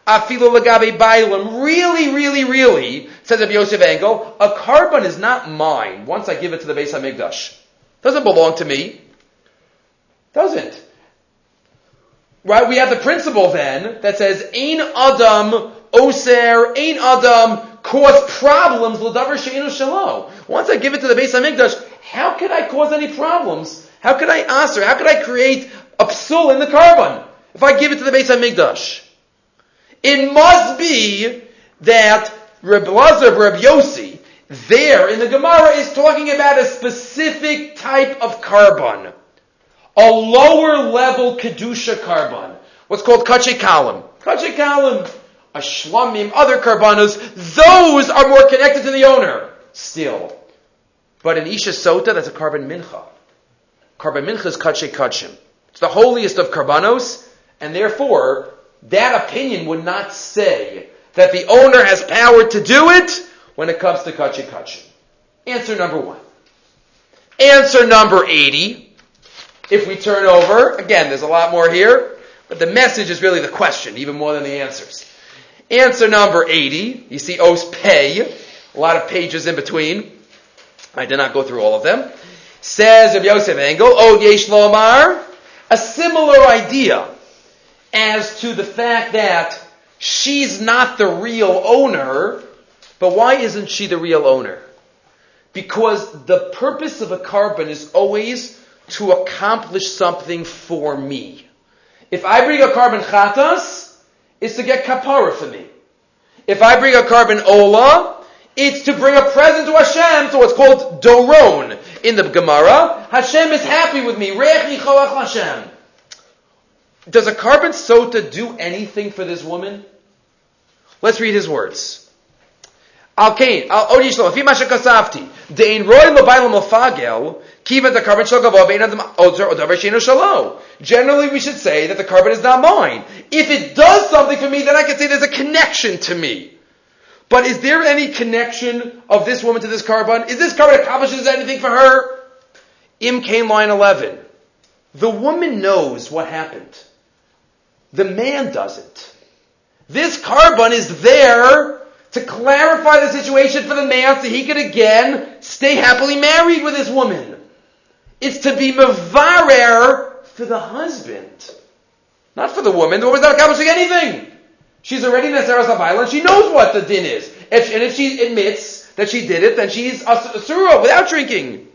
lagabe. Really, really, really, says Rabbi Yosef Engel, a korban is not mine once I give it to the Beis Hamikdash. Doesn't belong to me. Doesn't. Right? We have the principle then that says, Ein Adam Oser, Ein Adam cause problems, L'davar She'enu Shalom. Once I give it to the Beis Hamikdash, how could I cause any problems? How could I answer? How could I create a psul in the korban if I give it to the Beis Hamikdash? It must be that Reb Lazar, Reb Yossi, there in the Gemara is talking about a specific type of korban. A lower level Kedusha korban. What's called Kache Kalim. Kalim. A Shlamim, other korbanos, those are more connected to the owner. Still. But in Isha Sota, that's a korban mincha. Korban mincha is Kache Kachim. It's the holiest of korbanos, and therefore, that opinion would not say that the owner has power to do it when it comes to Kachi Kachi? Answer number one. Answer number 80. If we turn over, again, there's a lot more here, but the message is really the question, even more than the answers. Answer number 80. You see Os Pay, a lot of pages in between. I did not go through all of them. Says of Yosef Engel, Od Yesh Lomar, a similar idea as to the fact that she's not the real owner, but why isn't she the real owner? Because the purpose of a korban is always to accomplish something for me. If I bring a korban chatas, it's to get kapara for me. If I bring a korban ola, it's to bring a present to Hashem, so it's called doron in the Gemara. Hashem is happy with me. Hashem. Does a korban sota do anything for this woman? Let's read his words. Al kain, al odi shlo, fi masha dein roy lobaylam al kiva the korban shel gavo, bein adam ozer, odavar sheno shalo. Generally, we should say that the korban is not mine. If it does something for me, then I can say there's a connection to me. But is there any connection of this woman to this korban? Is this korban accomplishes anything for her? Im Kain line 11. The woman knows what happened. The man doesn't. This korban is there to clarify the situation for the man so he could again stay happily married with his woman. It's to be mevarer for the husband. Not for the woman. The woman's not accomplishing anything. She's already Nazaras violence. She knows what the din is. If, and if she admits that she did it, then she's a asura without drinking.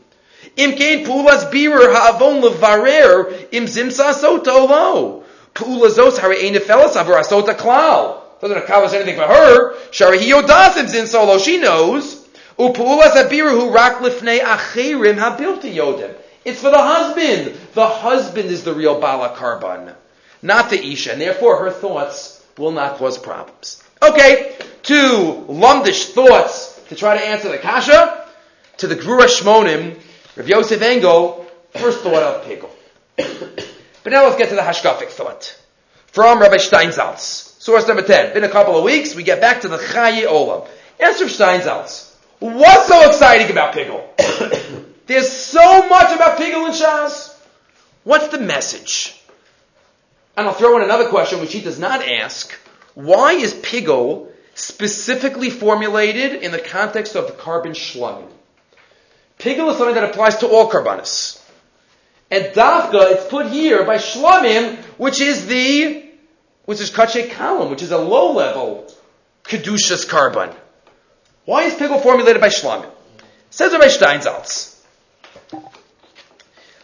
Im kain pulas birer ha'avon levarer im zimsa sota lo. Pula zos hare asota klal. Doesn't accomplish anything for her. Sharihiyo dasim in solo. She knows. Upulas abiru rak achirim habilti yodim. It's for the husband. The husband is the real bala korban, not the isha, and therefore her thoughts will not cause problems. Okay, two lumdish thoughts to try to answer the kasha. To the Gvura Shmonim, Rav Yosef Engel, first thought of pickle. but now let's get to the hashkafic thought. From Rabbi Steinsaltz. Source number 10. Been a couple of weeks, we get back to the Chaye Olam. Answer Steinsaltz. What's so exciting about Pigel? There's so much about Pigel and Shas. What's the message? And I'll throw in another question which he does not ask. Why is Pigel specifically formulated in the context of the korban shlomim? Pigel is something that applies to all karbanis. And Dafka, it's put here by Shlomim, which is the which is Kache Kalam, which is a low level Kedushas korban. Why is Pigel formulated by Shlamim? Says Rabbi Steinsaltz.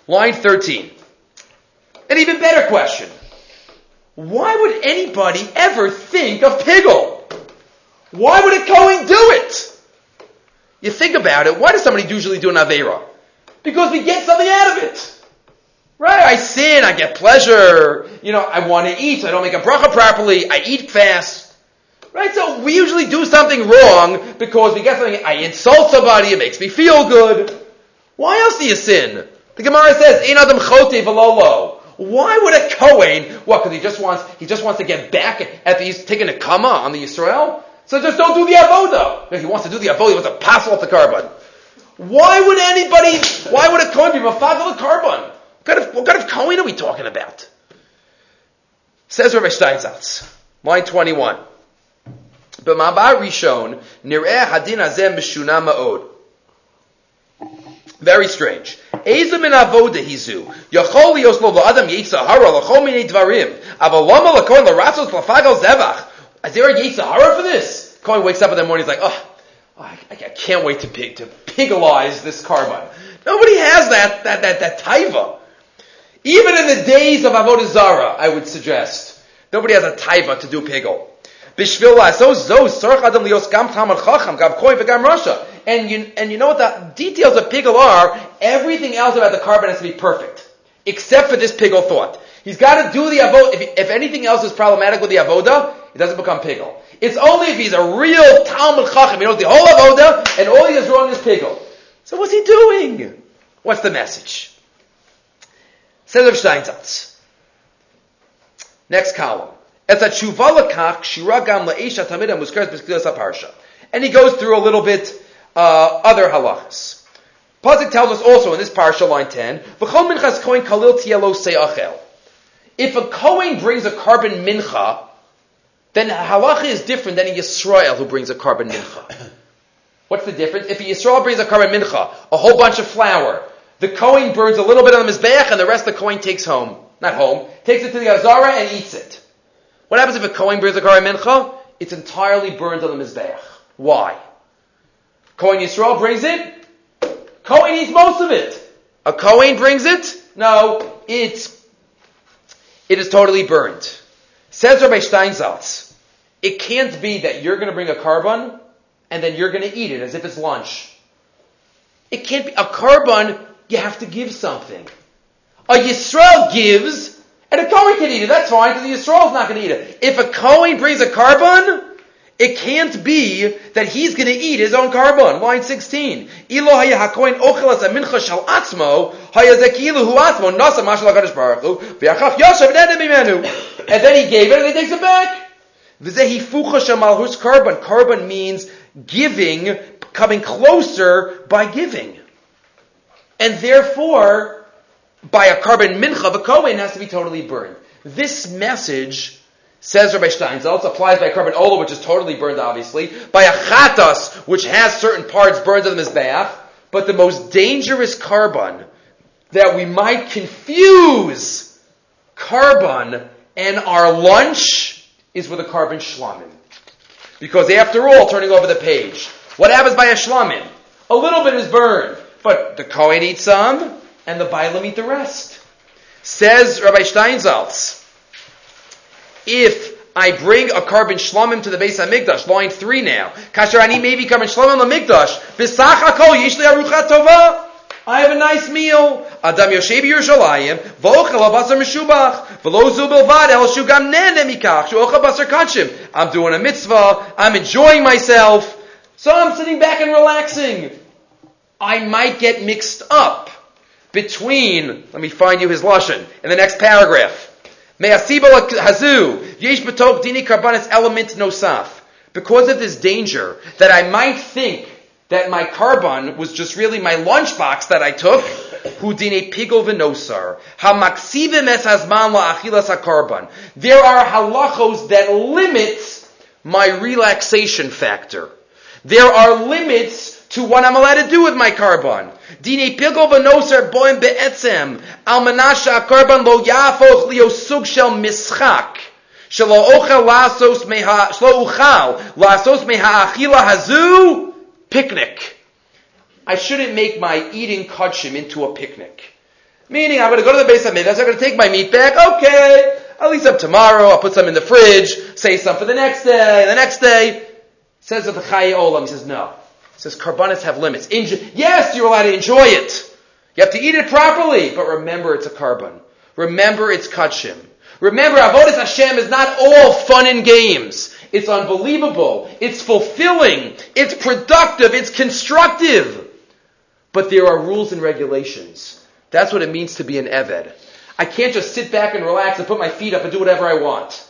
Line 13. An even better question. why would anybody ever think of pigel? Why would a Kohen do it? You think about it, why does somebody usually do an Avera? Because we get something out of it. Right? I sin, I get pleasure, you know, I want to eat, so I don't make a bracha properly, I eat fast. Right? So we usually do something wrong because we get something, I insult somebody, it makes me feel good. Why else do you sin? The Gemara says, Ein adam chote v'lolo. Why would a Kohen, what, because he just wants, he just wants to get back at these, taking a kama on the Yisrael? So just don't do the avoda. If he wants to do the avoda, he wants to pass off the korban. Why would anybody, why would a Kohen be mafadal a korban? What kind of, what kind of Kohen are we talking about? Says Rabbi Steinsaltz, line 21. B'mabah rishon, nireh hadin azem mishuna ma'od. Very strange. Eza min avoda hizu. Yachol lios lo adam yitza hara lachol minei dvarim. Aval lama lakoin laratzos lafagal zevach. Is there a yitza hara for this? Kohen wakes up in the morning, he's like, oh, I, I can't wait to pig, to pigalize this korban. Nobody has that, that, that, that taiva. Even in the days of Avodah Zara, I would suggest. Nobody has a taiva to do pigel. And you, and you know what the details of pigel are? Everything else about the korban has to be perfect. Except for this pigel thought. He's got to do the avodah. If, if anything else is problematic with the avodah, it doesn't become pigel. It's only if he's a real Talmud Chacham, he knows the whole avodah, and all he does wrong is pigel. So what's he doing? What's the message? Says Rav Steinsaltz. Next column. It's a tshuva lekach shiragam le'esha tamida muskares b'skilas parsha. And he goes through a little bit uh, other halachas. Pasuk tells us also in this parsha, line 10, V'chol minchas kohen kalil tielo se'achel. If a kohen brings a korban mincha, then halacha is different than a Yisrael who brings a korban mincha. What's the difference? If a Yisrael brings a korban mincha, a whole bunch of flour, the Kohen burns a little bit on the Mizbeach and the rest of the Kohen takes home. Not home. Takes it to the Azara and eats it. What happens if a Kohen burns a korban mincha? It's entirely burned on the Mizbeach. Why? Kohen Yisrael brings it. Kohen eats most of it. A Kohen brings it. No, it's it is totally burned. Says Rabbi Steinsaltz, it can't be that you're going to bring a korban and then you're going to eat it as if it's lunch. It can't be a korban. You have to give something. A Yisrael gives, and a Kohen can eat it. That's fine because the Yisrael is not going to eat it. If a Kohen brings a korban, it can't be that he's going to eat his own korban. Line 16. Ilo atzmo, zekilu hu nasa mashal. And then he gave it and he takes it back. Korban. Korban means giving, coming closer by giving. And therefore, by a korban mincha, the Kohen has to be totally burned. This message Says Rabbi Steinsaltz, applies by a korban ola, which is totally burned, obviously, by a chatas, which has certain parts burned on the mizbeach, but the most dangerous korban that we might confuse korban and our lunch is with a korban shlamim. Because after all, turning over the page, what happens by a shlamim? A little bit is burned, but the Kohen eats some, and the Bailam eat the rest. Says Rabbi Steinsaltz, if I bring a korban shlamim to the Beis HaMikdash, line three now. Kasher ani maybe korban shlamim on the Mikdash. B'sach hakol yishli aruchat tova. I have a nice meal. Adam Yoshev Yerushalayim, v'ochel basar meshubach, v'lo zu bilvad, el shugam nene mikach, shuochel basar kachim. I'm doing a mitzvah, I'm enjoying myself, so I'm sitting back and relaxing. I might get mixed up between, let me find you his lashon, in the next paragraph. Dini element nosaf. Because of this danger, that I might think that my korban was just really my lunchbox that I took, es There are halachos that limit my relaxation factor. There are limits to what I'm allowed to do with my korban. Dine pilgo v'noser boim be'etzem, al menasha korban lo yafoch lio sug shel mischak. Shelo ochel lasos meha, shlo uchal, lasos meha achila hazu, picnic. I shouldn't make my eating kachim into a picnic. Meaning, I'm going to go to the Beis HaMikdash, I'm going to take my meat back, okay, I'll eat some tomorrow, I'll put some in the fridge, save some for the next day, the next day. Says that the Chayi Olam, he says no. Says karbanis have limits. Enjoy, yes, you're allowed to enjoy it. You have to eat it properly, but remember it's a korban. Remember it's kachim. Remember, Avodas Hashem is not all fun and games. It's unbelievable. It's fulfilling. It's productive. It's constructive. But there are rules and regulations. That's what it means to be an Eved. I can't just sit back and relax and put my feet up and do whatever I want.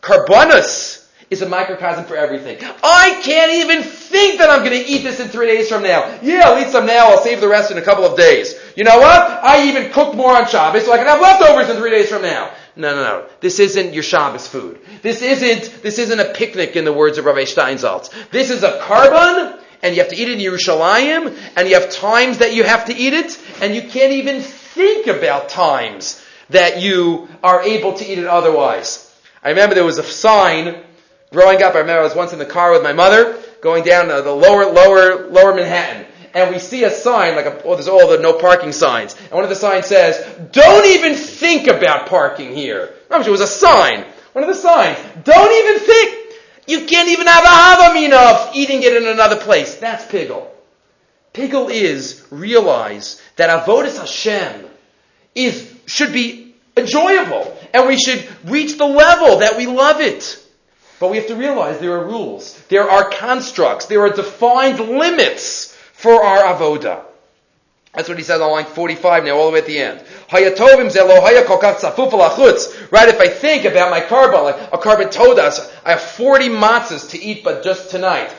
Karbanos is a microcosm for everything. I can't even think that I'm going to eat this in three days from now. Yeah, I'll eat some now. I'll save the rest in a couple of days. You know what? I even cooked more on Shabbos so I can have leftovers in three days from now. No, no, no. This isn't your Shabbos food. This isn't, this isn't a picnic in the words of Rabbi Steinsaltz. This is a korban, and you have to eat it in Yerushalayim, and you have times that you have to eat it, and you can't even think about times that you are able to eat it otherwise. I remember there was a sign growing up. I remember I was once in the car with my mother going down the lower, lower, lower Manhattan and we see a sign, like a, oh, there's all the no parking signs. And one of the signs says, don't even think about parking here. Remember, it was a sign. One of the signs. Don't even think. You can't even have a havamina of eating it in another place. That's pigel. Pigel is realize that avodas Hashem is should be enjoyable, and we should reach the level that we love it. But we have to realize there are rules, there are constructs, there are defined limits for our avoda. That's what he says on line 45 now, all the way at the end. Right, if I think about my korban, like a korban told us, I have 40 matzahs to eat, but just tonight.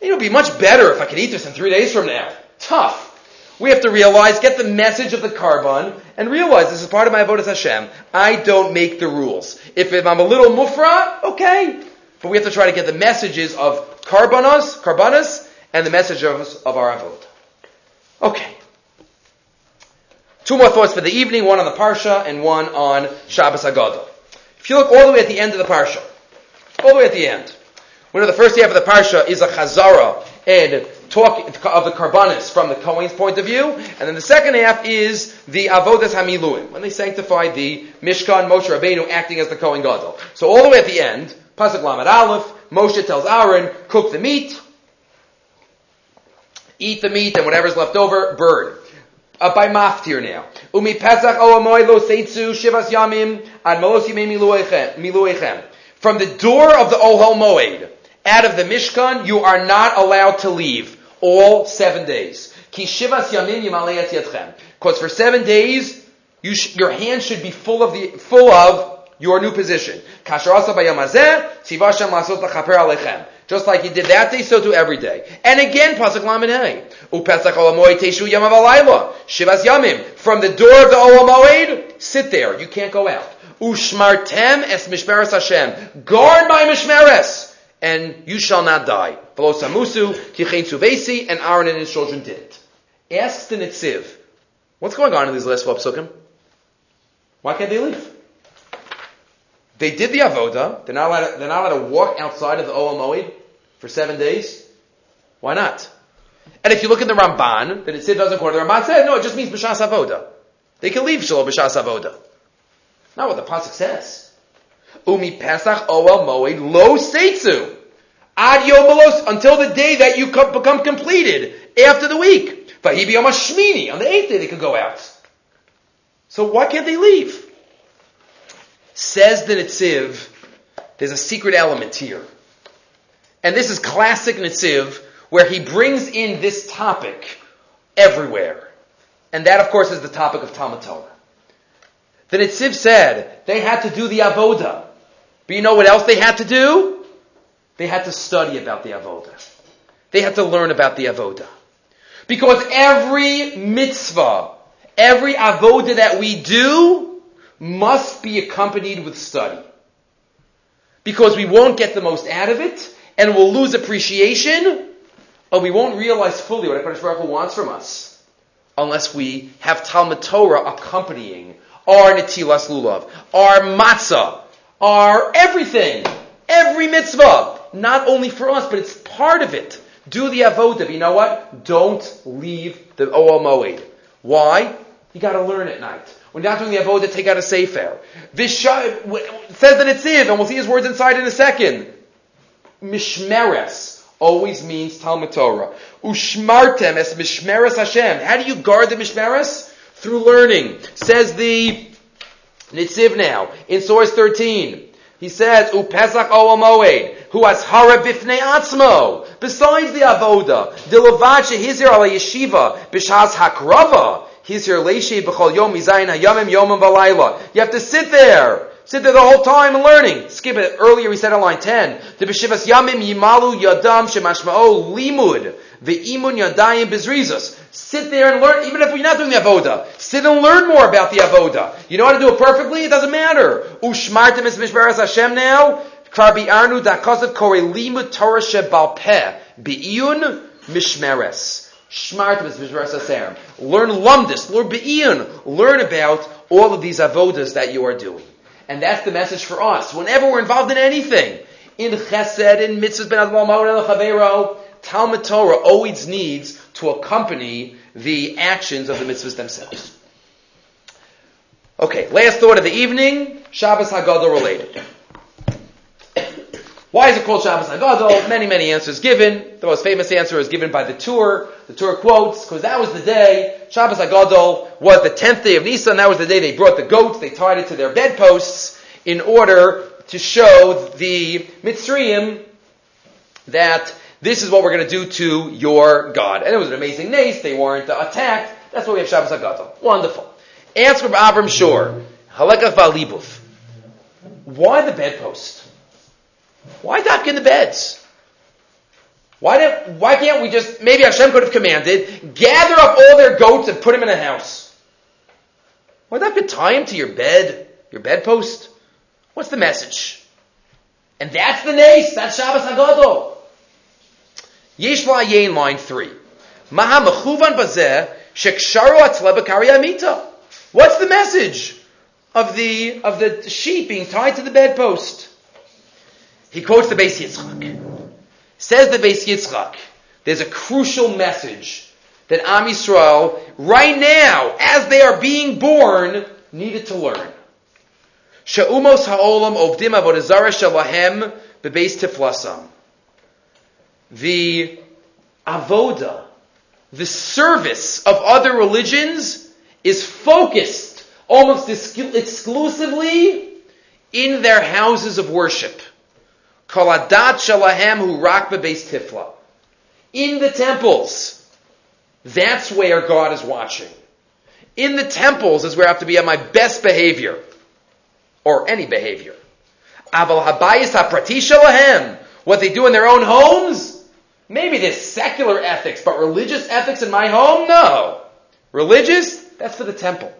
It would be much better if I could eat this in three days from now. Tough. We have to realize, get the message of the korban, and realize this is part of my avodas Hashem. I don't make the rules. If I'm a little mufra, okay. But we have to try to get the messages of korbanos, korbanos, and the message of, our Avod. Okay. Two more thoughts for the evening, one on the Parsha and one on Shabbos Hagadol. If you look all the way at the end of the Parsha, all the way at the end, we know the first half of the Parsha is a Chazara and talk of the Karbanis from the Kohen's point of view, and then the second half is the Avodas Hamiluim, when they sanctified the Mishkan, Moshe Rabbeinu acting as the Kohen Gadol. So all the way at the end, Pasuk Lamed Aleph, Moshe tells Aaron, cook the meat, eat the meat and whatever's left over, burn. Uh, by maftir now. Umi pesach o amoy lo seitzu shivas yamim ad malos miluechem. From the door of the Ohel Moed, out of the Mishkan, you are not allowed to leave all seven days. Ki shivas yamim yimaleyat yatchem. Because for seven days, you sh- your hands should be full of the full of your new position. Just like he did that day, so do every day. And again, Pasuk Lamanei. Upesach Olamoed Teshu Yamav Alayla. Shivas Yamim. From the door of the Olamoed, sit there. You can't go out. Ushmartem es Mishmeres Hashem. Guard my Mishmeres. And you shall not die. Below Samusu, Kichein Suvesi, and Aaron and his children did it. Ask the Netziv. What's going on in these last four psukim? Why can't they leave? They did the avoda. They're not allowed. To, they're not allowed to walk outside of the Oel Moed for seven days. Why not? And if you look in the Ramban, that it said doesn't quarter, the Ramban said no, it just means b'shas avoda. They can leave shalom b'shas avoda. Not what the pasuk says. Umi pesach Oel Moed lo seitzu ad yom until the day that you become completed after the week. Vahibi on the eighth day they could go out. So why can't they leave? Says the Netziv, there's a secret element here. And this is classic Netziv, where he brings in this topic everywhere. And that, of course, is the topic of Talmud Torah. The Netziv said they had to do the Avoda. But you know what else they had to do? They had to study about the Avoda. They had to learn about the Avoda. Because every mitzvah, every Avoda that we do, must be accompanied with study. Because we won't get the most out of it, and we'll lose appreciation, or we won't realize fully what HaKadosh Baruch Hu wants from us, unless we have Talmud Torah accompanying our Netilas Lulav, our Matzah, our everything, every mitzvah, not only for us, but it's part of it. Do the avodah. You know what? Don't leave the Oel Moed. Why? You got to learn at night. When you're not doing the avoda, take out a sefer. This says the Netziv, and we'll see his words inside in a second. Mishmeres always means Talmud Torah. Ushmartem es mishmeres Hashem. How do you guard the mishmeres? Through learning. Says the Netziv now in source 13. He says, Upesach Oel Moed, who has Hara Bifnei Atzmo, besides the Avoda, Dilovad Shehizir Ala Yeshiva, Bishas Hakrava, Hizir Leishi B'chol Yom Mizayin Hayamim Yomim Balayla. You have to sit there. Sit there the whole time and learning. Skip it. Earlier we said on line 10, the B'shivas Yamim Yimalu Yadam Shemashma'o Limud, the Imun Yadayim Bizrizos. Sit there and learn, even if you're not doing the avoda. Sit and learn more about the avoda. You know how to do it perfectly? It doesn't matter. Ushmartim is mishmeres Hashem now. Karbi arnu dakasav kore limud Torah shebal peh. Be'iyun mishmeres. Mishmeres Hashem. Learn lumdis. Learn be'iyun. Learn about all of these avodas that you are doing. And that's the message for us. Whenever we're involved in anything, in chesed, in mitzvahs ben admal el Talmud Torah always needs to accompany the actions of the mitzvahs themselves. Okay, last thought of the evening, Shabbos Hagadol related. Why is it called Shabbos Hagadol? Many, many answers given. The most famous answer is given by the Tur. The Tur quotes, because that was the day, Shabbos Hagadol was the 10th day of Nisan, that was the day they brought the goats, they tied it to their bedposts in order to show the Mitzrayim that this is what we're going to do to your God. And it was an amazing nace. They weren't attacked. That's why we have Shabbos HaGadol. Wonderful. Answer from Avram Shor. Halekach Valibuf. Why the bedpost? Why dock in the beds? Why, did, why can't we just, maybe Hashem could have commanded, gather up all their goats and put them in a house? Why not tie them to your bed, your bedpost? What's the message? And that's the nace. That's Shabbos HaGadol. Yesh Yain, line three. Maha mechuvan bazeh sheksharu atzle amita. What's the message of the of the sheep being tied to the bedpost? He quotes the Beis Yitzchak. Says the Beis Yitzchak, there's a crucial message that Am Yisrael, right now, as they are being born, needed to learn. Sha'umos ha'olam ovdim avodazara shalahem bebeis tiflasam the avoda, the service of other religions is focused almost exclusively in their houses of worship. Kaladat shalahem hu rak tifla. In the temples. That's where God is watching. In the temples is where I have to be at my best behavior. Or any behavior. Aval habayis haprati shalahem. What they do in their own homes, Maybe there's secular ethics, but religious ethics in my home? No. Religious? That's for the temple.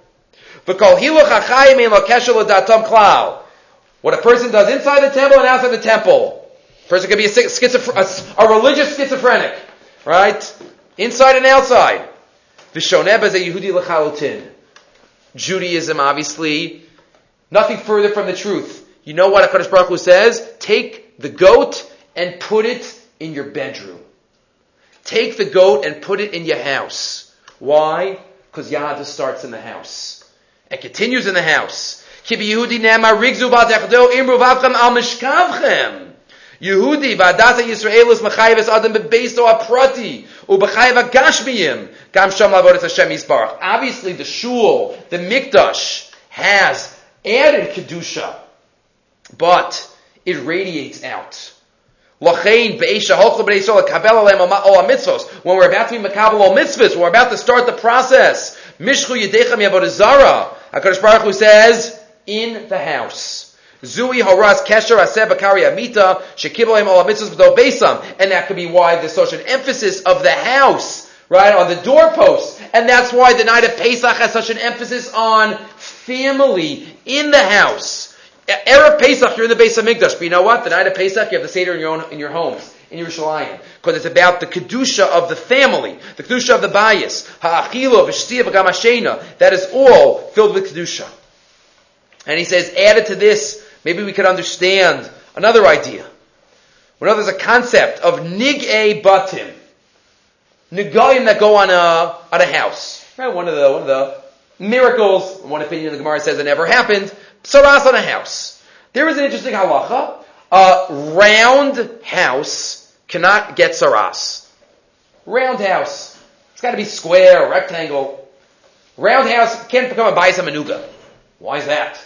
What a person does inside the temple and outside the temple. A person could be a, a, a religious schizophrenic, right? Inside and outside. Judaism, obviously, nothing further from the truth. You know what HaKadosh Baruch Hu says? Take the goat and put it in your bedroom. Take the goat and put it in your house. Why? Because Yada starts in the house. and continues in the house. Yehudi v'adasa Yisraelis mechayeves adam bebeso aprati ubechayev agashmiyim gam sham lavodas Hashem Yisbarach. Obviously, the shul, the mikdash, has added kedusha, but it radiates out. When we're about to be makabel all mitzvahs, we're about to start the process. Mishchu yedechem yavodazara. HaKadosh Baruch Hu says, in the house. Zui haras kesher aseh bakari amita shekibel all mitzvahs besam. And that could be why there's such an emphasis of the house, right, on the doorpost. And that's why the night of Pesach has such an emphasis on family in the house. Erev Pesach, you're in the Beis HaMikdash, but you know what? The night of Pesach, you have the Seder in your own, in your homes, in Yerushalayim. Because it's about the Kedusha of the family, the Kedusha of the bias, Ha'achilo, V'shtiya, V'gamashena. That is all filled with Kedusha. And he says, added to this, maybe we could understand another idea. We know there's a concept of Nig'e Batim. Nigayim that go on a, on a house. Right? One of the, one of the miracles. One opinion of the Gemara says it never happened. Saras on a house. There is an interesting halacha. A round house cannot get saras. Round house. It's got to be square, rectangle. Round house can't become a baisa manuga. Why is that?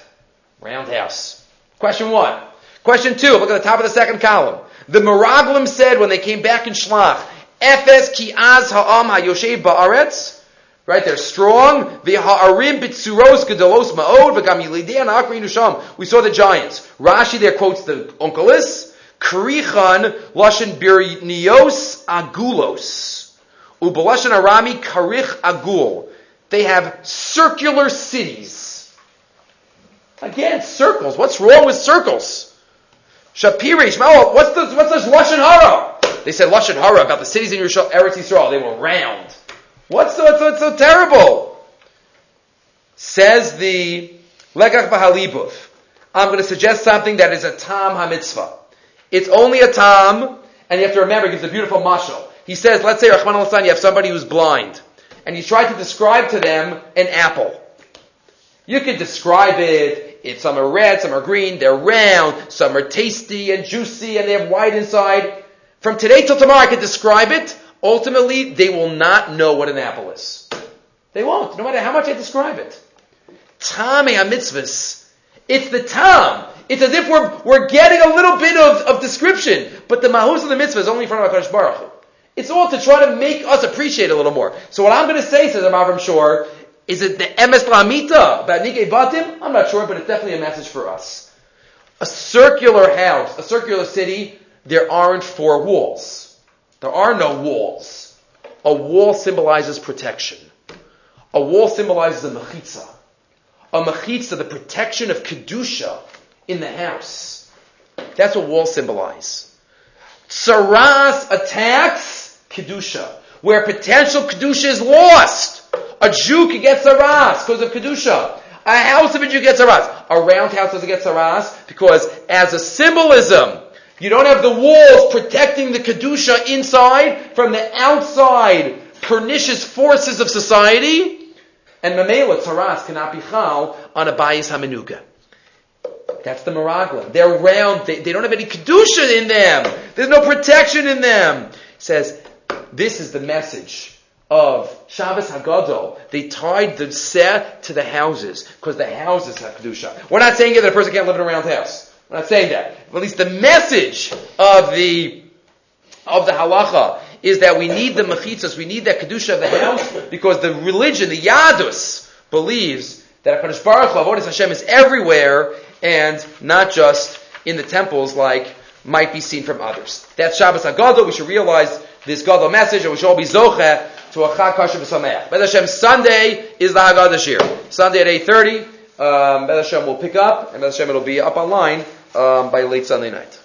Round house. Question one. Question two. Look at the top of the second column. The Meraglim said when they came back in Shlach, Efes ki az ha'am ha'yoshev ba'aretz, Right, they're strong. V'ha'arim bitzuros gedolos ma'od v'gam yilidean akri nusham. We saw the giants. Rashi there quotes the Onkelos. Karichan lashon birnios agulos. Ubalashon arami karich agul. They have circular cities. Again, circles. What's wrong with circles? Shapiri, Shmuel, what's this, what's this Lashon Hara? They said Lashon Hara about the cities in Eretz Yisrael. They were round. What's so, what's so terrible? Says the Legach Bahalibov. I'm going to suggest something that is a tam hamitzvah. It's only a tam, and you have to remember, he gives a beautiful mashal. He says, let's say, Rahman al you have somebody who's blind, and you try to describe to them an apple. You can describe it, if some are red, some are green, they're round, some are tasty and juicy, and they have white inside. From today till tomorrow, I can describe it, ultimately they will not know what an apple is. They won't, no matter how much I describe it. Tame mitzvahs. It's the tam. It's as if we're, we're getting a little bit of, of description, but the mahus of the mitzvah is only in front of HaKadosh Baruch Hu. It's all to try to make us appreciate a little more. So what I'm going to say, says Avram Shor, is it the emes lamita about nigei batim? I'm not sure, but it's definitely a message for us. A circular house, a circular city, there aren't four walls. There are no walls. A wall symbolizes protection. A wall symbolizes a mechitza. A mechitza, the protection of kedusha in the house. That's what walls symbolize. Tzaraas attacks kedusha, where potential kedusha is lost. A Jew can get tzaraas because of kedusha. A house of a Jew gets tzaraas. A round house doesn't get tzaraas because as a symbolism, you don't have the walls protecting the Kedusha inside from the outside pernicious forces of society. And Mamela Taras cannot be chal on a bayis hamenuga. That's the Meraglim. They're round. They, they, don't have any Kedusha in them. There's no protection in them. It says, this is the message of Shabbos Hagadol. They tied the set to the houses because the houses have Kedusha. We're not saying that a person can't live in a round house. I'm not saying that. At least the message of the of the halacha is that we need the mechitzas, we need that kedusha of the house, because the religion, the Yahadus, believes that a Hakadosh Baruch Hu, Hashem, is everywhere and not just in the temples like might be seen from others. That's Shabbos Hagadol. We should realize this Gadol message, and we should all be zoche to a Chag Kasher B'Sameach. Bez Hashem, Sunday is the Haggadah Shiur. Sunday at 8.30, um, Bez Hashem will pick up, and Bez Hashem it'll be up online um, by late Sunday night.